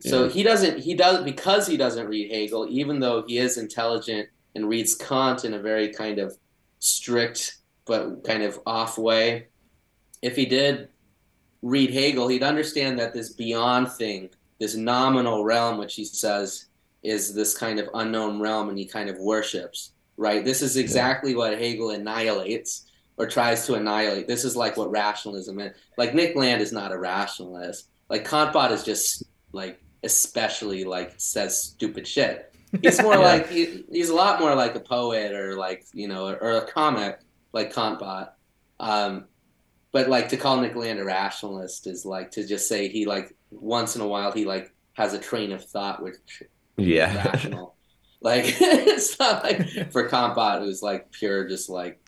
So Yeah. he doesn't he does because he doesn't read Hegel, even though he is intelligent and reads Kant in a very kind of strict but kind of off way. If he did read Hegel, he'd understand that this beyond thing, this noumenal realm, which he says is this kind of unknown realm, and he kind of worships, right? This is exactly what Hegel annihilates or tries to annihilate. This is like what rationalism is. Like Nick Land is not a rationalist. Like Kantbot is just like especially like says stupid shit. He's more yeah. like he, he's a lot more like a poet or like you know or, a comic like Kantbot. Um, but like to call Nick Land a rationalist is like to just say he like once in a while he like has a train of thought which yeah rational. like it's not like for Kantbot who's like pure just like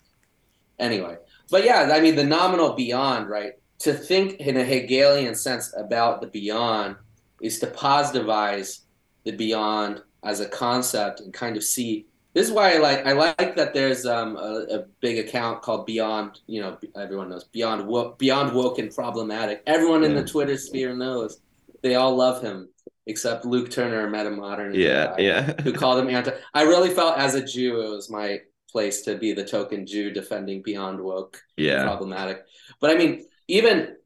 anyway. But yeah, I mean the noumenal beyond, right? To think in a Hegelian sense about the beyond is to positivize the beyond as a concept and kind of see this is why I like I like that there's um, a, a, big account called Beyond. You know, everyone knows Beyond Woke, Beyond Woke and Problematic. Everyone in the Twitter sphere knows. They all love him except Luke Turner, Meta Modern. Yeah, yeah. who called him anti. I really felt as a Jew, it was my place to be the token Jew defending Beyond Woke. Yeah, problematic. But I mean, even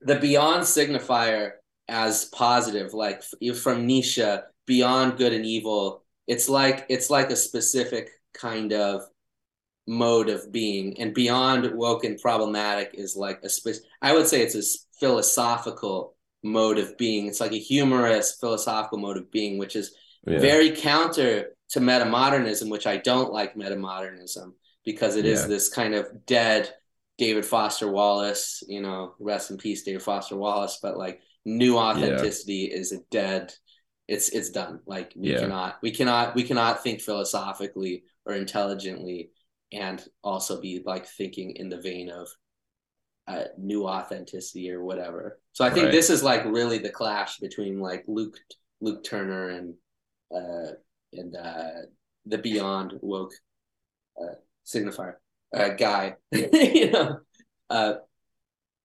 the Beyond signifier as positive, like from Nietzsche, Beyond Good and Evil it's like it's like a specific kind of mode of being and beyond woke and problematic is like a spe- i would say it's a philosophical mode of being it's like a humorous philosophical mode of being which is yeah. very counter to metamodernism which i don't like metamodernism because it yeah. is this kind of dead david foster wallace you know rest in peace david foster wallace but like new authenticity yeah. is a dead it's it's done like we yeah. cannot we cannot we cannot think philosophically or intelligently and also be like thinking in the vein of uh, new authenticity or whatever so i think right. this is like really the clash between like luke luke turner and uh and uh the beyond woke uh signifier uh guy you know uh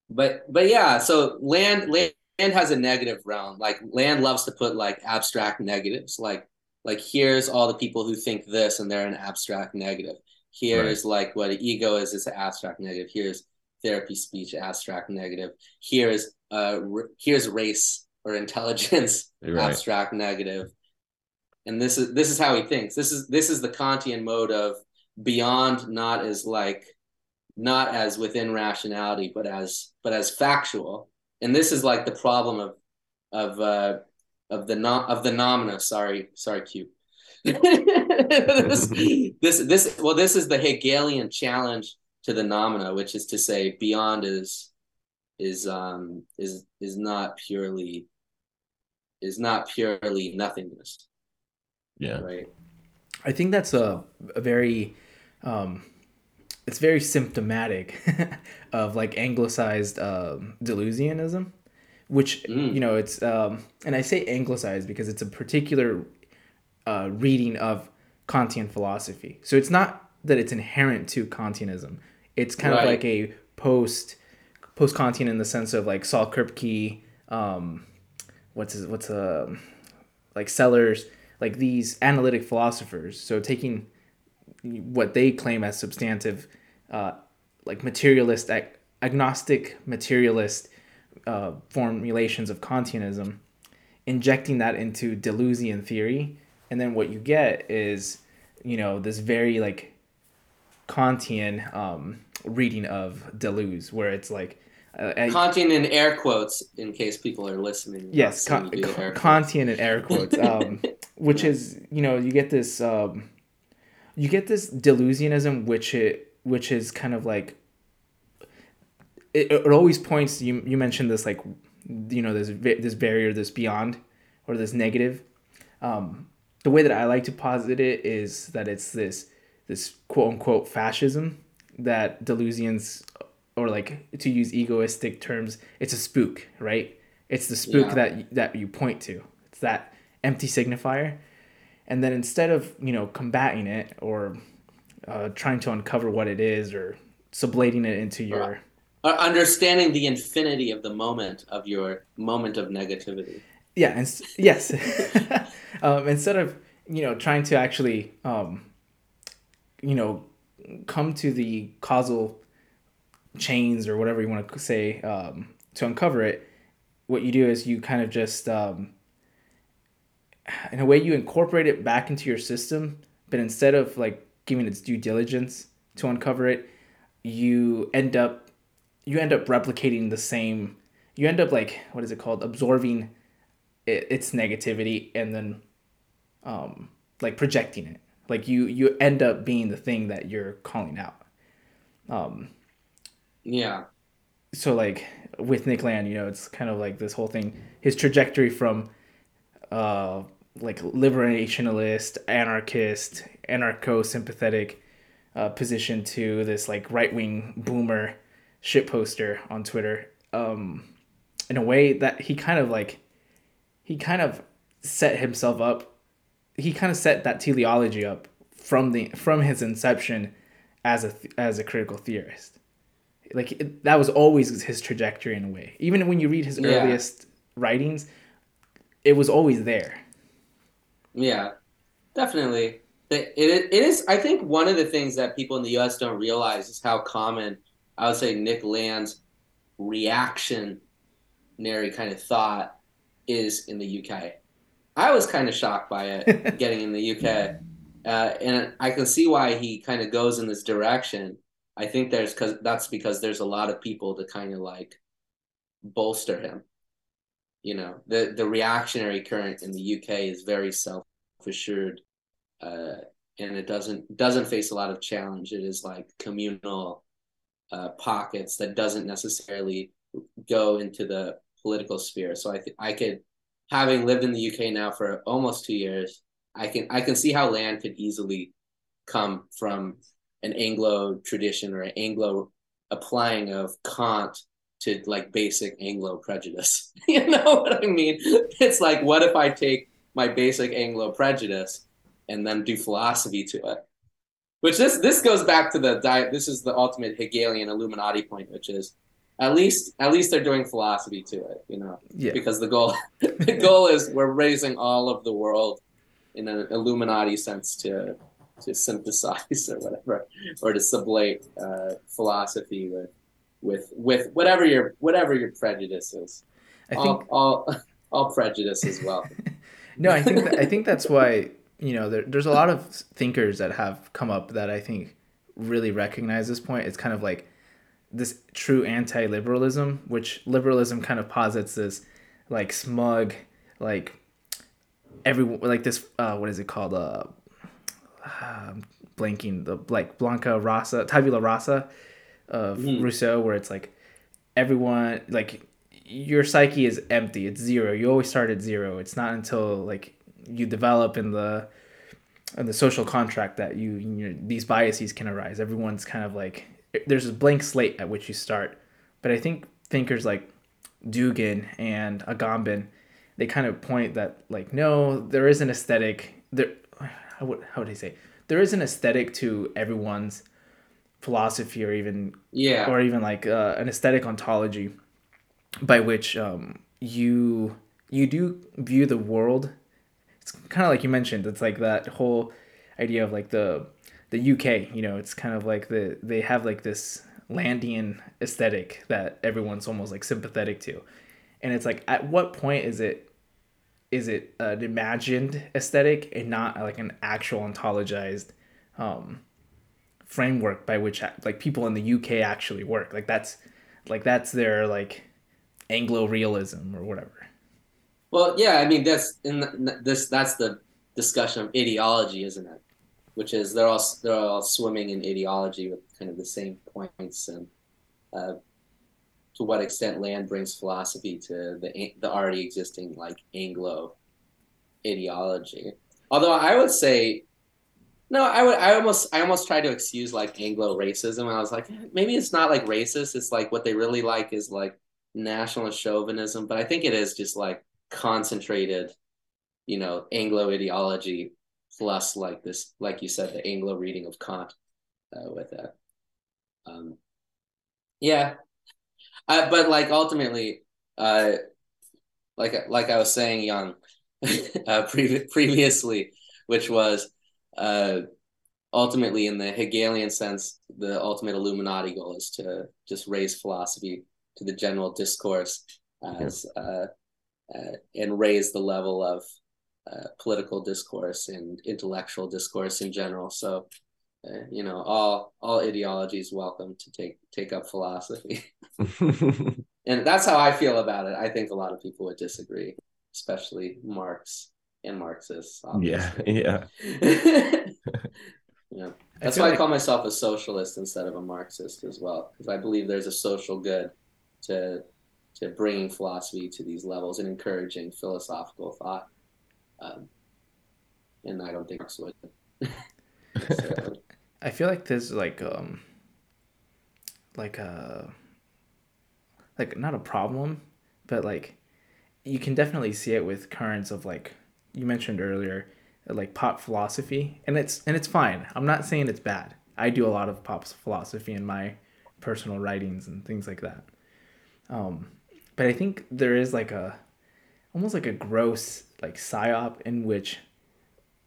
but but yeah so land land has a negative realm. Like land loves to put like abstract negatives. Like like here's all the people who think this and they're an abstract negative. Here's right. like what an ego is, it's an abstract negative. Here's therapy speech, abstract negative. Here's uh here's race or intelligence, right. abstract negative. And this is this is how he thinks. This is this is the Kantian mode of beyond not as like not as within rationality, but as but as factual and this is like the problem of of uh, of the no, of the noumena. Sorry, sorry, Q. this, this this well, this is the Hegelian challenge to the noumena, which is to say, beyond is is um is is not purely is not purely nothingness. Yeah. Right. I think that's a, a very um it's very symptomatic of like anglicized um, Deleuzianism, which mm. you know it's um, and I say anglicized because it's a particular uh, reading of Kantian philosophy. So it's not that it's inherent to Kantianism. It's kind right. of like a post post Kantian in the sense of like Saul Kripke, um, what's his, what's a uh, like Sellars, like these analytic philosophers. So taking what they claim as substantive, uh, like materialist, ag- agnostic materialist uh, formulations of Kantianism, injecting that into Deleuzian theory, and then what you get is, you know, this very like Kantian um, reading of Deleuze, where it's like uh, Kantian in air quotes, in case people are listening. Yes, Con- Kantian in air quotes, um, which is you know you get this um, you get this Deleuzianism which it which is kind of like it, it always points you you mentioned this like you know this this barrier this beyond or this negative. Um, the way that i like to posit it is that it's this this quote unquote fascism that delusions or like to use egoistic terms it's a spook right? It's the spook yeah. that that you point to. It's that empty signifier. And then instead of you know combating it or uh, trying to uncover what it is or sublating it into your uh, understanding the infinity of the moment of your moment of negativity. Yeah and yes. Um, instead of you know trying to actually um, you know come to the causal chains or whatever you want to say um, to uncover it what you do is you kind of just um, in a way you incorporate it back into your system but instead of like giving its due diligence to uncover it you end up you end up replicating the same you end up like what is it called? Absorbing it, its negativity and then um like projecting it. Like you you end up being the thing that you're calling out. Um yeah. so like with nick land you know it's kind of like this whole thing. His trajectory from uh like liberationalist anarchist anarcho-sympathetic uh, position to this like right-wing boomer shit poster on twitter. Um in a way that he kind of like he kind of set himself up he kind of set that teleology up from the from his inception as a as a critical theorist. Like it, that was always his trajectory in a way. Even when you read his Yeah. earliest writings it was always there Yeah, definitely. It, it, it is, I think one of the things that people in the US don't realize is how common, I would say, Nick Land's reactionary kind of thought is in the UK. I was kind of shocked by it getting in the UK. Uh, and I can see why he kind of goes in this direction. I think there's because that's because there's a lot of people to kind of like bolster him you know the the reactionary current in the UK is very self assured uh, and it doesn't doesn't face a lot of challenge. It is like communal uh, pockets that doesn't necessarily go into the political sphere. So I think I could having lived in the UK now for almost 2 years I can I can see how land could easily come from an Anglo tradition or an Anglo applying of Kant to like basic Anglo prejudice. you know what I mean? It's like, what if I take my basic Anglo prejudice and then do philosophy to it? Which this this goes back to the diet. This is the ultimate Hegelian Illuminati point, which is at least at least they're doing philosophy to it, you know, yeah because the goal the goal is we're raising all of the world in an Illuminati sense to to synthesize or whatever, or to sublate uh, philosophy with with with whatever your whatever your prejudice is. i think all, all all prejudice as well. No, I think that, I think that's why you know there, there's a lot of thinkers that have come up that I think really recognize this point. It's kind of like this true anti-liberalism, which liberalism kind of posits this like smug, like everyone like this uh, what is it called uh, I'm blanking the like Blanca Rasa tabula rasa of Mhm. Rousseau, where it's like everyone like your psyche is empty. It's zero. You always start at zero. It's not until like you develop in the in the social contract that you, you know, these biases can arise. Everyone's kind of like there's a blank slate at which you start. But i think thinkers like Dugin and agamben they kind of point that like no there is an aesthetic there how would, how would i say? There is an aesthetic to everyone's philosophy or even Yeah, or even like uh, an aesthetic ontology by which um, you you do view the world. It's kind of like you mentioned it's like that whole idea of like the the UK you know it's kind of like the they have like this Landian aesthetic that everyone's almost like sympathetic to. And it's like at what point is it is it an imagined aesthetic and not like an actual ontologized um framework by which like people in the UK actually work. Like that's like that's their like Anglo realism or whatever. Well, yeah, I mean that's in the, this that's the discussion of ideology, isn't it? Which is they're all they're all swimming in ideology with kind of the same points and uh, to what extent land brings philosophy to the the already existing like Anglo ideology. Although I would say no, I would I almost I almost try to excuse like Anglo racism. I was like eh, maybe it's not like racist. It's like what they really like is like nationalist chauvinism, but I think it is just like concentrated, you know, Anglo ideology plus like this, like you said, the Anglo reading of Kant uh, with that. Um, yeah, uh, but like ultimately, uh, like like I was saying, young, uh, pre- previously, which was uh, ultimately in the Hegelian sense, the ultimate Illuminati goal is to just raise philosophy to the general discourse as uh, uh, and raise the level of uh, political discourse and intellectual discourse in general. So, uh, you know, all all ideologies welcome to take take up philosophy, and that's how I feel about it. I think a lot of people would disagree. especially Marx and Marxists. Yeah, yeah. yeah. That's I why like... I call myself a socialist instead of a Marxist as well, because I believe there's a social good to to bringing philosophy to these levels and encouraging philosophical thought. Um, and I don't think Marx would. so. I feel like there's like um like a like not a problem, but like you can definitely see it with currents of like you mentioned earlier, like pop philosophy, and it's and it's fine. I'm not saying it's bad. I do a lot of pop philosophy in my personal writings and things like that. Um, but I think there is like a almost like a gross like psyop in which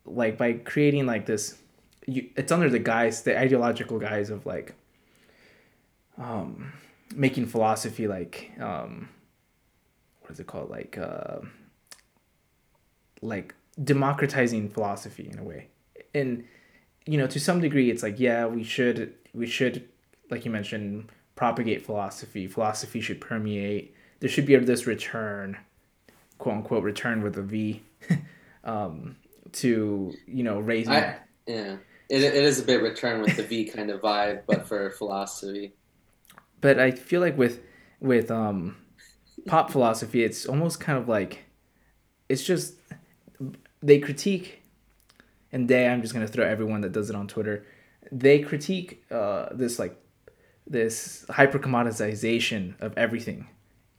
like by creating like this you, it's under the guise the ideological guise of like um making philosophy like um what is it called like uh like democratizing philosophy in a way. And you know to some degree it's like yeah we should we should like you mentioned propagate philosophy. Philosophy should permeate. There should be this return quote unquote return with a v um to you know raising I, yeah. It, it is a bit return with the v kind of vibe but for philosophy. But i feel like with with um pop philosophy it's almost kind of like it's just they critique, and they I'm just gonna throw everyone that does it on Twitter. They critique uh, this like this hyper commoditization of everything,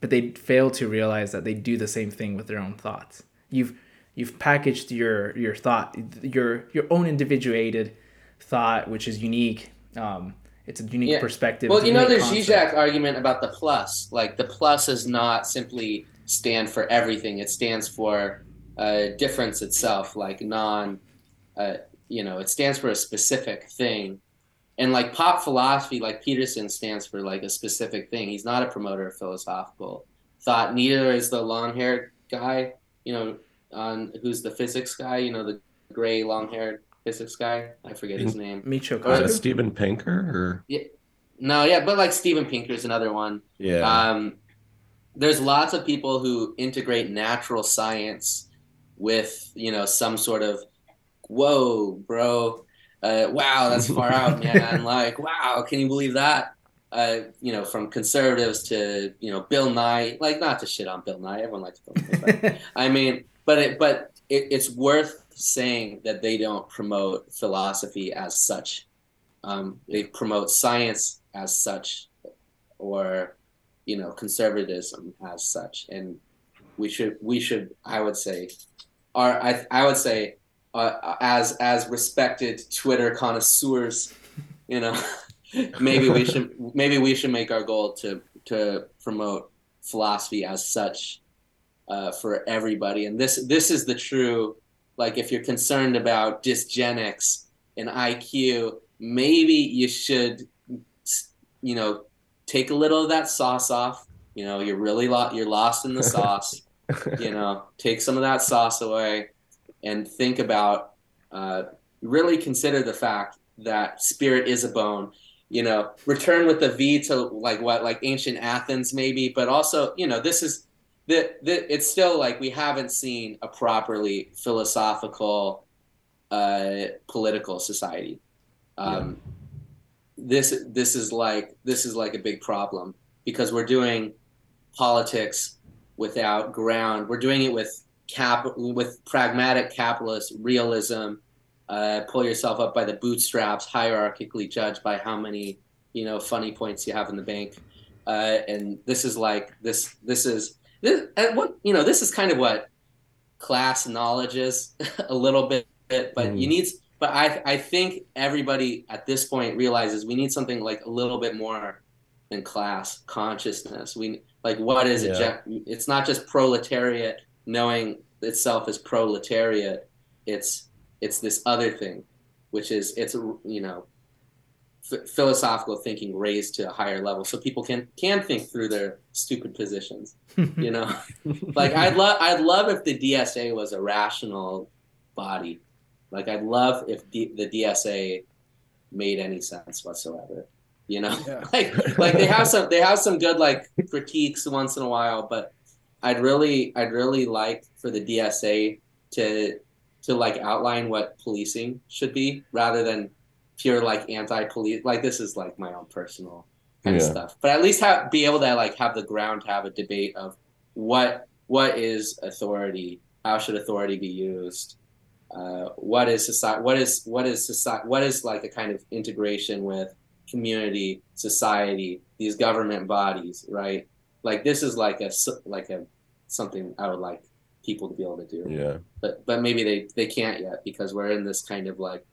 but they fail to realize that they do the same thing with their own thoughts. You've you've packaged your your thought your your own individuated thought, which is unique. Um, it's a unique yeah. perspective. Well, you know, there's Zizek argument about the plus. Like the plus is not simply stand for everything; it stands for uh, difference itself, like non, uh, you know, it stands for a specific thing. And like pop philosophy, like Peterson stands for like a specific thing. He's not a promoter of philosophical thought. Neither is the long-haired guy, you know, on who's the physics guy, you know, the gray long-haired physics guy. I forget his name. Michio Kaku. Steven Pinker or yeah, no, yeah, but like Steven Pinker is another one. Yeah. Um, there's lots of people who integrate natural science with you know some sort of whoa bro uh, wow that's far out man like wow can you believe that? Uh, you know from conservatives to you know bill nye like not to shit on bill nye everyone likes bill nye i mean but it but it, it's worth saying that they don't promote philosophy as such. Um, they promote science as such or you know conservatism as such. And we should we should i would say are I, I would say uh, as as respected Twitter connoisseurs, you know, maybe we should maybe we should make our goal to to promote philosophy as such uh, for everybody. And this this is the true like if you're concerned about dysgenics and IQ, maybe you should you know take a little of that sauce off. You know, you're really lo- you're lost in the sauce you know, take some of that sauce away and think about, uh, really consider the fact that spirit is a bone. You know, return with the V to like what, like ancient Athens, maybe, but also, you know, this is the, the it's still like we haven't seen a properly philosophical, uh, political society. Um, yeah. This this is like this is like a big problem because we're doing politics without ground. We're doing it with cap with pragmatic capitalist realism. Uh, pull yourself up by the bootstraps, hierarchically judged by how many you know funny points you have in the bank. Uh, and this is like this. This is this. what you know. This is kind of what class knowledge is a little bit. But mm. you need. But I I think everybody at this point realizes we need something like a little bit more than class consciousness. We like what is yeah. it? It's not just proletariat knowing itself as proletariat. It's it's this other thing, which is it's you know f- philosophical thinking raised to a higher level, so people can can think through their stupid positions. you know, like I'd love I'd love if the DSA was a rational body. Like I'd love if D- the DSA made any sense whatsoever you know yeah. like like they have some they have some good like critiques once in a while but I'd really I'd really like for the DSA to to like outline what policing should be rather than pure like anti-police like this is like my own personal kind Yeah. of stuff but at least have be able to like have the ground to have a debate of what what is authority how should authority be used uh, what is society what is what is society what is like a kind of integration with community society these government bodies right? Like this is like a like a something i would like people to be able to do. Yeah. but but maybe they they can't yet because we're in this kind of like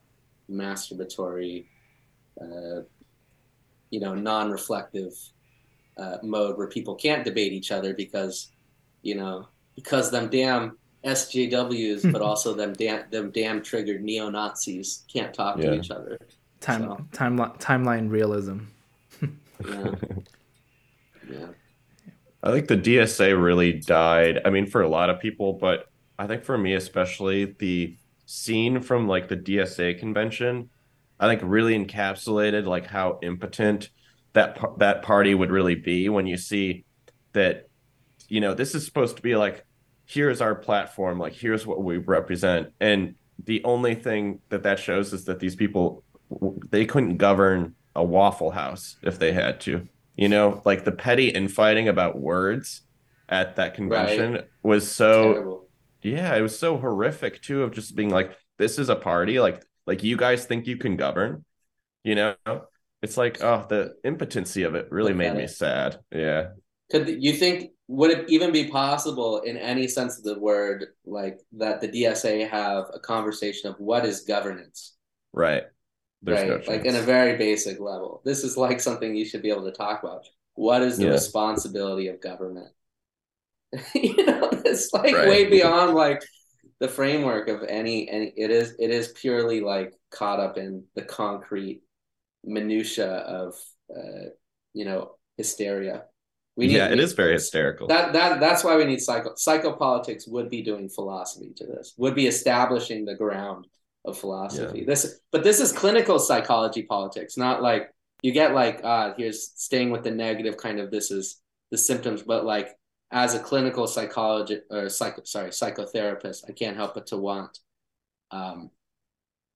masturbatory uh you know non-reflective uh mode where people can't debate each other because you know because them damn SJWs but also them damn them damn triggered neo-Nazis can't talk to each other Time So. timeline timeline realism. yeah yeah I think the DSA really died. I mean, for a lot of people, but I think for me especially, the scene from like the DSA convention, I think really encapsulated like how impotent that that party would really be when you see that, you know, this is supposed to be like, here's our platform, like here's what we represent, and the only thing that that shows is that these people they couldn't govern a Waffle House if they had to. You know, like the petty infighting about words at that convention was so terrible yeah, it was so horrific too of just being like, this is a party, like like you guys think you can govern, you know? It's like, oh, the impotency of it really made me sad. Yeah. Could you think would it even be possible in any sense of the word like that the DSA have a conversation of what is governance? Right. There's right. no like in a very basic level. This is like something you should be able to talk about. What is the Yeah. responsibility of government? you know, it's like Right. way beyond like the framework of any any it is it is purely like caught up in the concrete minutia of uh you know hysteria. We need, yeah, it we- is very hysterical. that that that's why we need psycho psychopolitics would be doing philosophy to this would be establishing the ground of philosophy. This but this is clinical psychology politics not like you get like uh here's staying with the negative kind of this is the symptoms but like as a clinical psychologist or psycho sorry psychotherapist i can't help but to want um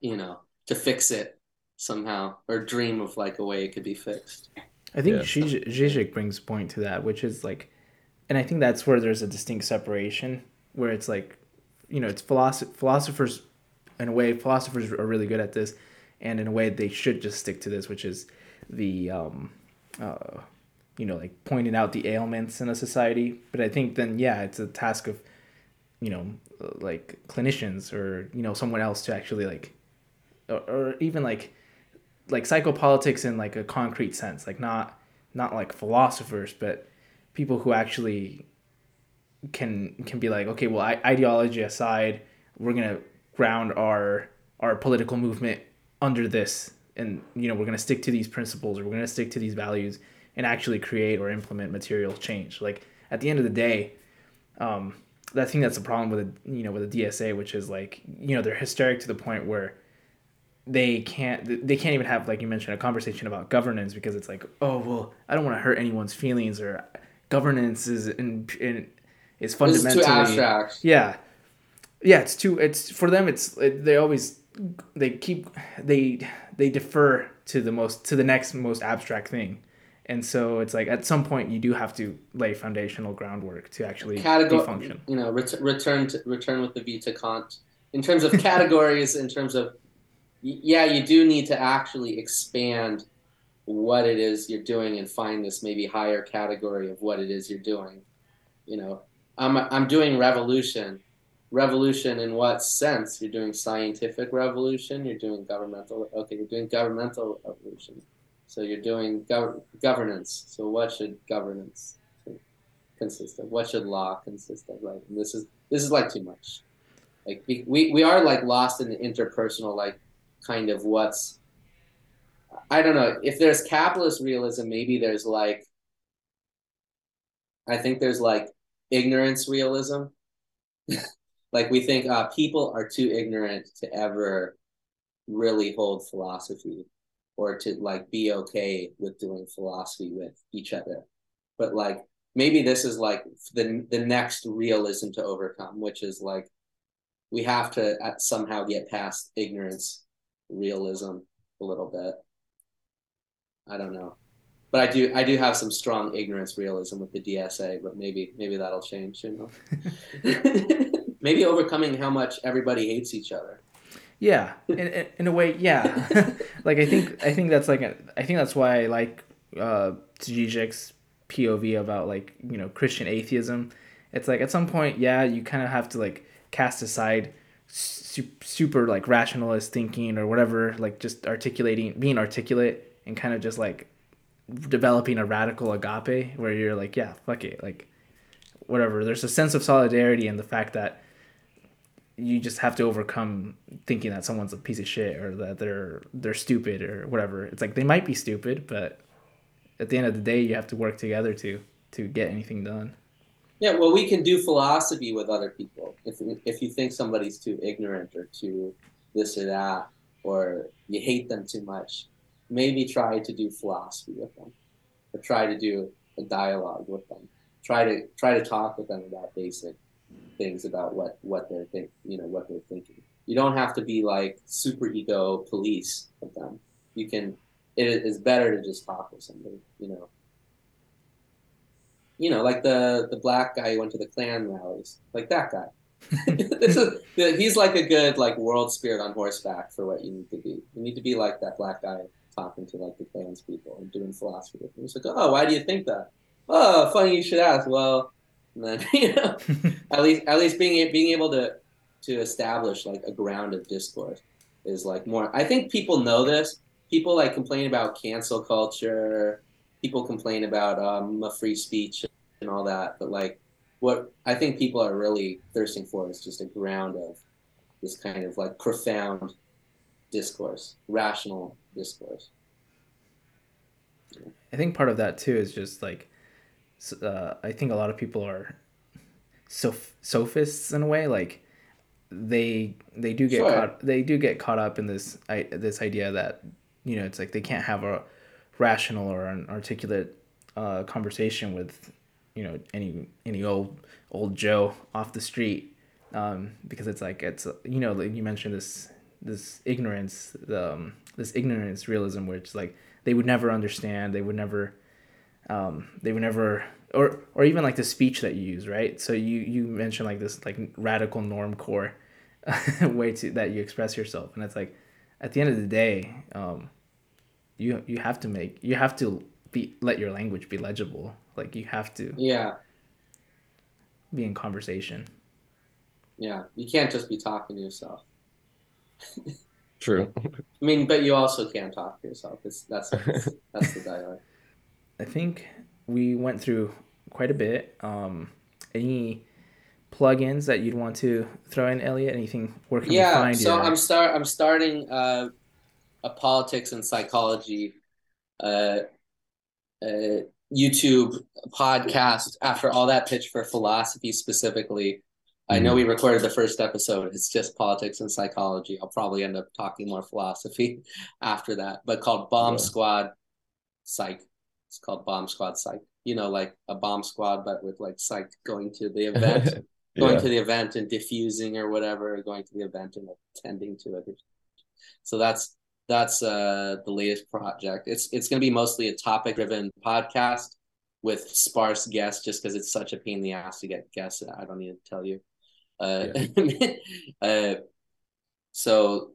you know to fix it somehow or dream of like a way it could be fixed. I think Yeah. Zizek Zizek brings point to that, which is like, and I think that's where there's a distinct separation, where it's like, you know, it's philosoph- philosophers, in a way, philosophers are really good at this, and in a way, they should just stick to this, which is the, um, uh, you know, like pointing out the ailments in a society. But I think then, yeah, it's a task of, you know, like clinicians or you know someone else to actually like, or, or even like like psychopolitics in like a concrete sense like not not like philosophers but people who actually can can be like okay well I, ideology aside we're gonna ground our our political movement under this. And you know we're gonna stick to these principles or we're gonna stick to these values and actually create or implement material change. Like at the end of the day um I think that's the problem with the you know with the DSA which is like you know they're hysteric to the point where they can't they can't even have like you mentioned a conversation about governance because it's like oh well I don't want to hurt anyone's feelings or governance is in, in is fundamentally yeah yeah it's too it's for them it's it, they always they keep they they defer to the most to the next most abstract thing and so it's like at some point you do have to lay foundational groundwork to actually category, function you know, ret- return to return with the V to Kant. In terms of categories, in terms of, yeah, you do need to actually expand what it is you're doing and find this maybe higher category of what it is you're doing. You know, I'm I'm doing revolution. Revolution in what sense? You're doing scientific revolution. You're doing governmental. Okay, you're doing governmental revolution. So you're doing gov- governance. So what should governance consist of? What should law consist of? Right. And this is this is like too much. Like we, we are like lost in the interpersonal like kind of what's I don't know. If there's capitalist realism, maybe there's like I think there's like ignorance realism. like we think uh, people are too ignorant to ever really hold philosophy or to like be okay with doing philosophy with each other. But like maybe this is like the the next realism to overcome, which is like we have to somehow get past ignorance realism a little bit. I don't know, but I do I do have some strong ignorance realism with the DSA, but maybe maybe that'll change. You know, maybe overcoming how much everybody hates each other. Yeah, in, in a way, yeah. like I think I think that's like a, I think that's why I like uh Zizek's POV about like you know Christian atheism. It's like at some point, yeah, you kind of have to like cast aside su- super like rationalist thinking or whatever, like just articulating, being articulate, and kind of just like developing a radical agape where you're like, yeah, fuck it, like whatever. There's a sense of solidarity in the fact that you just have to overcome thinking that someone's a piece of shit or that they're they're stupid or whatever. It's like they might be stupid, but at the end of the day, you have to work together to to get anything done. Yeah, well, we can do philosophy with other people. If if you think somebody's too ignorant or too this or that, or you hate them too much, maybe try to do philosophy with them, or try to do a dialogue with them. Try to try to talk with them about basic things about what what they're think you know what they're thinking. You don't have to be like super ego police with them. You can. It is better to just talk with somebody. You know. You know, like the the black guy who went to the Klan rallies, like that guy. this is he's like a good like world spirit on horseback for what you need to be. You need to be like that black guy talking to like the Klans people and doing philosophy with them. He's like, oh, why do you think that? Oh, funny you should ask. Well, and then you know, at least at least being being able to to establish like a ground of discourse is like more. I think people know this. People like complain about cancel culture. People complain about um, free speech and all that, but like what I think people are really thirsting for is just a ground of this kind of like profound discourse, rational discourse. I think part of that too is just like uh, I think a lot of people are soph- sophists in a way. Like they they do get sure. caught they do get caught up in this I, this idea that you know it's like they can't have a rational or an articulate uh, conversation with you know any any old old Joe off the street um, because it's like it's you know like you mentioned this this ignorance um, this ignorance realism which like they would never understand they would never um, they would never or or even like the speech that you use right? So you you mentioned like this like radical norm core way to that you express yourself. And it's like at the end of the day um, you you have to make you have to be let your language be legible. Like you have to yeah. be in conversation. Yeah. You can't just be talking to yourself. True. I mean but you also can't talk to yourself. It's that's that's the dialogue I think we went through quite a bit. Um, any plugins that you'd want to throw in, Elliot? Anything? Where can yeah, find so your... I'm start I'm starting uh, a politics and psychology uh, uh, YouTube podcast after all that pitch for philosophy specifically. I know mm-hmm. we recorded the first episode. It's just politics and psychology. I'll probably end up talking more philosophy after that, but called Bomb yeah. Squad Psych. It's called Bomb Squad Psych. You know, like a bomb squad, but with like psych going to the event, yeah. going to the event and diffusing or whatever, going to the event and attending to it. So that's that's uh, the latest project. It's it's going to be mostly a topic driven podcast with sparse guests, just because it's such a pain in the ass to get guests. I don't need to tell you. Uh, yeah. uh, so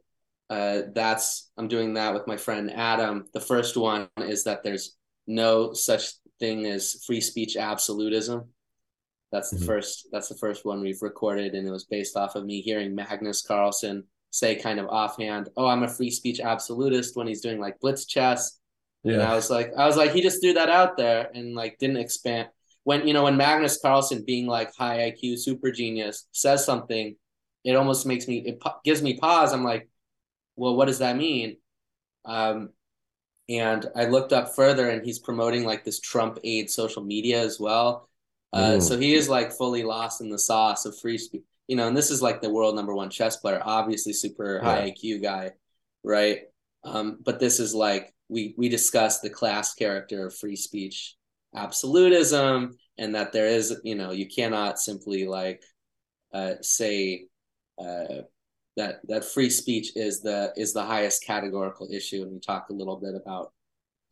uh, that's I'm doing that with my friend Adam. The first one is that there's no such thing as free speech absolutism. That's the mm-hmm. first. That's the first one we've recorded, and it was based off of me hearing Magnus Carlsen say, kind of offhand, "Oh, I'm a free speech absolutist" when he's doing like blitz chess. Yeah. And I was like, I was like, he just threw that out there and like didn't expand. When you know when Magnus Carlsen, being like high IQ super genius, says something, it almost makes me it gives me pause. I'm like, well, what does that mean? Um, and I looked up further, and he's promoting like this Trump aid social media as well. Uh, so he is like fully lost in the sauce of free speech, you know. And this is like the world number one chess player, obviously super yeah. high IQ guy, right? Um, but this is like we we discussed the class character of free speech, absolutism, and that there is you know you cannot simply like uh, say uh, that that free speech is the is the highest categorical issue and we talk a little bit about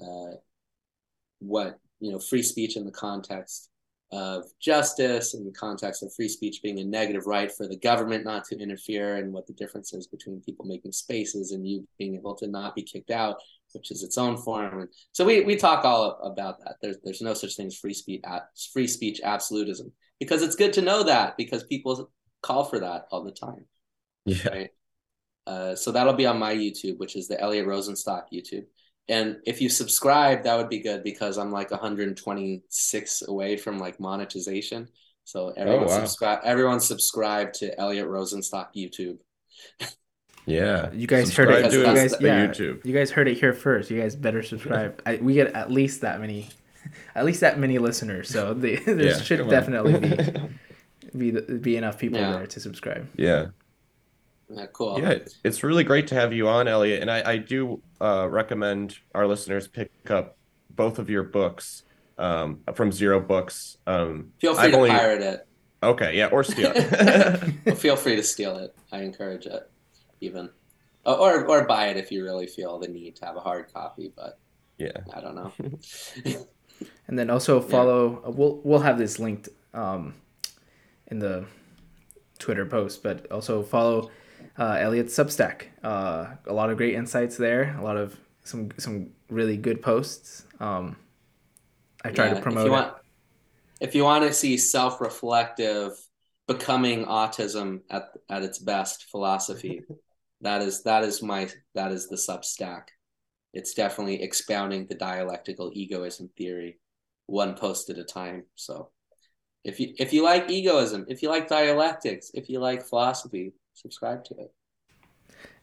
uh, what you know free speech in the context of justice in the context of free speech being a negative right for the government not to interfere and what the difference is between people making spaces and you being able to not be kicked out which is its own form. And so we, we talk all about that. There's there's no such thing as free speech free speech absolutism because it's good to know that because people call for that all the time yeah right uh, so that'll be on my youtube which is the elliot rosenstock youtube and if you subscribe that would be good because i'm like 126 away from like monetization so everyone wow. subscribe everyone subscribe to elliot rosenstock youtube yeah You guys Subscribe heard it. You guys, at yeah, YouTube. you guys heard it here first. You guys better subscribe. I, we get at least that many, at least that many listeners. So the, there Yeah, should definitely be be be enough people Yeah. there to subscribe. yeah yeah, cool Yeah, it's really great to have you on, Elliot. And I, I do uh, recommend our listeners pick up both of your books um, from Zero Books. Um, feel free I've to only- pirate it Okay, yeah, or steal. it. Feel free to steal it. I encourage it, even, or or, or buy it if you really feel the need to have a hard copy. But yeah, I don't know. And then also follow. uh, We'll we'll have this linked um, in the Twitter post, but also follow uh, Elliot's Substack. Uh, a lot of great insights there. A lot of some some really good posts. Um, I try Yeah, to promote If you it. want, if you want to see self-reflective, becoming autism at at its best philosophy, that is that is my that is the Substack. It's definitely expounding the dialectical egoism theory, one post at a time. So, if you if you like egoism, if you like dialectics, if you like philosophy, subscribe to it.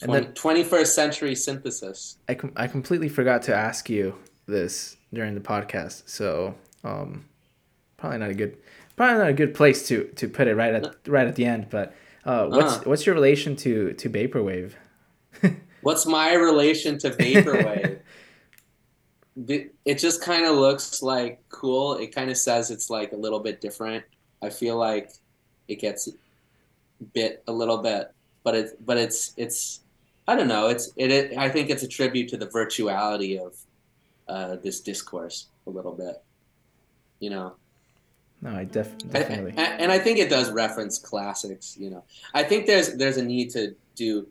And 20, then- 21st century synthesis. I, com- I completely forgot to ask you this during the podcast, so um, probably not a good probably not a good place to to put it right at right at the end. But uh, what's Uh-huh. what's your relation to to vaporwave? What's my relation to vaporwave? It just kind of looks like cool. It kind of says it's like a little bit different. I feel like it gets bit a little bit, but it's but it's it's I don't know. It's it, it I think it's a tribute to the virtuality of uh, this discourse a little bit. You know, No, I def- I- definitely. I- and I think it does reference classics. You know, I think there's there's a need to do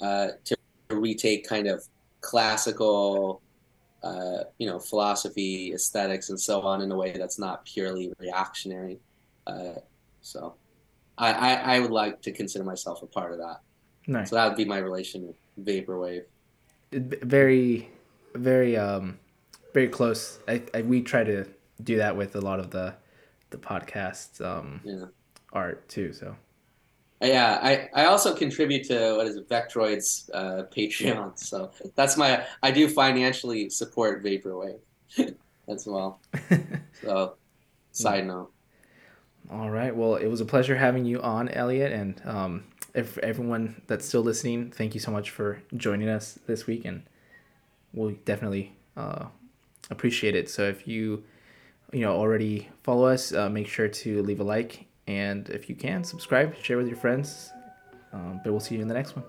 uh, to retake kind of classical, uh, you know, philosophy, aesthetics, and so on in a way that's not purely reactionary. Uh, so, I, I I would like to consider myself a part of that. nice. So that would be my relation with vaporwave. Very very um very close. I, I we try to do that with a lot of the the podcast um Yeah. art too. So Yeah, I, I also contribute to what is it, Vektroid's uh, Patreon. So that's my I do financially support Vaporwave as well. So side note. All right. Well, it was a pleasure having you on, Elliot, and um, if everyone that's still listening, thank you so much for joining us this week, and we'll definitely uh, appreciate it. So if you you know already follow us, uh, make sure to leave a like, and if you can, subscribe, share with your friends. Um, but we'll see you in the next one.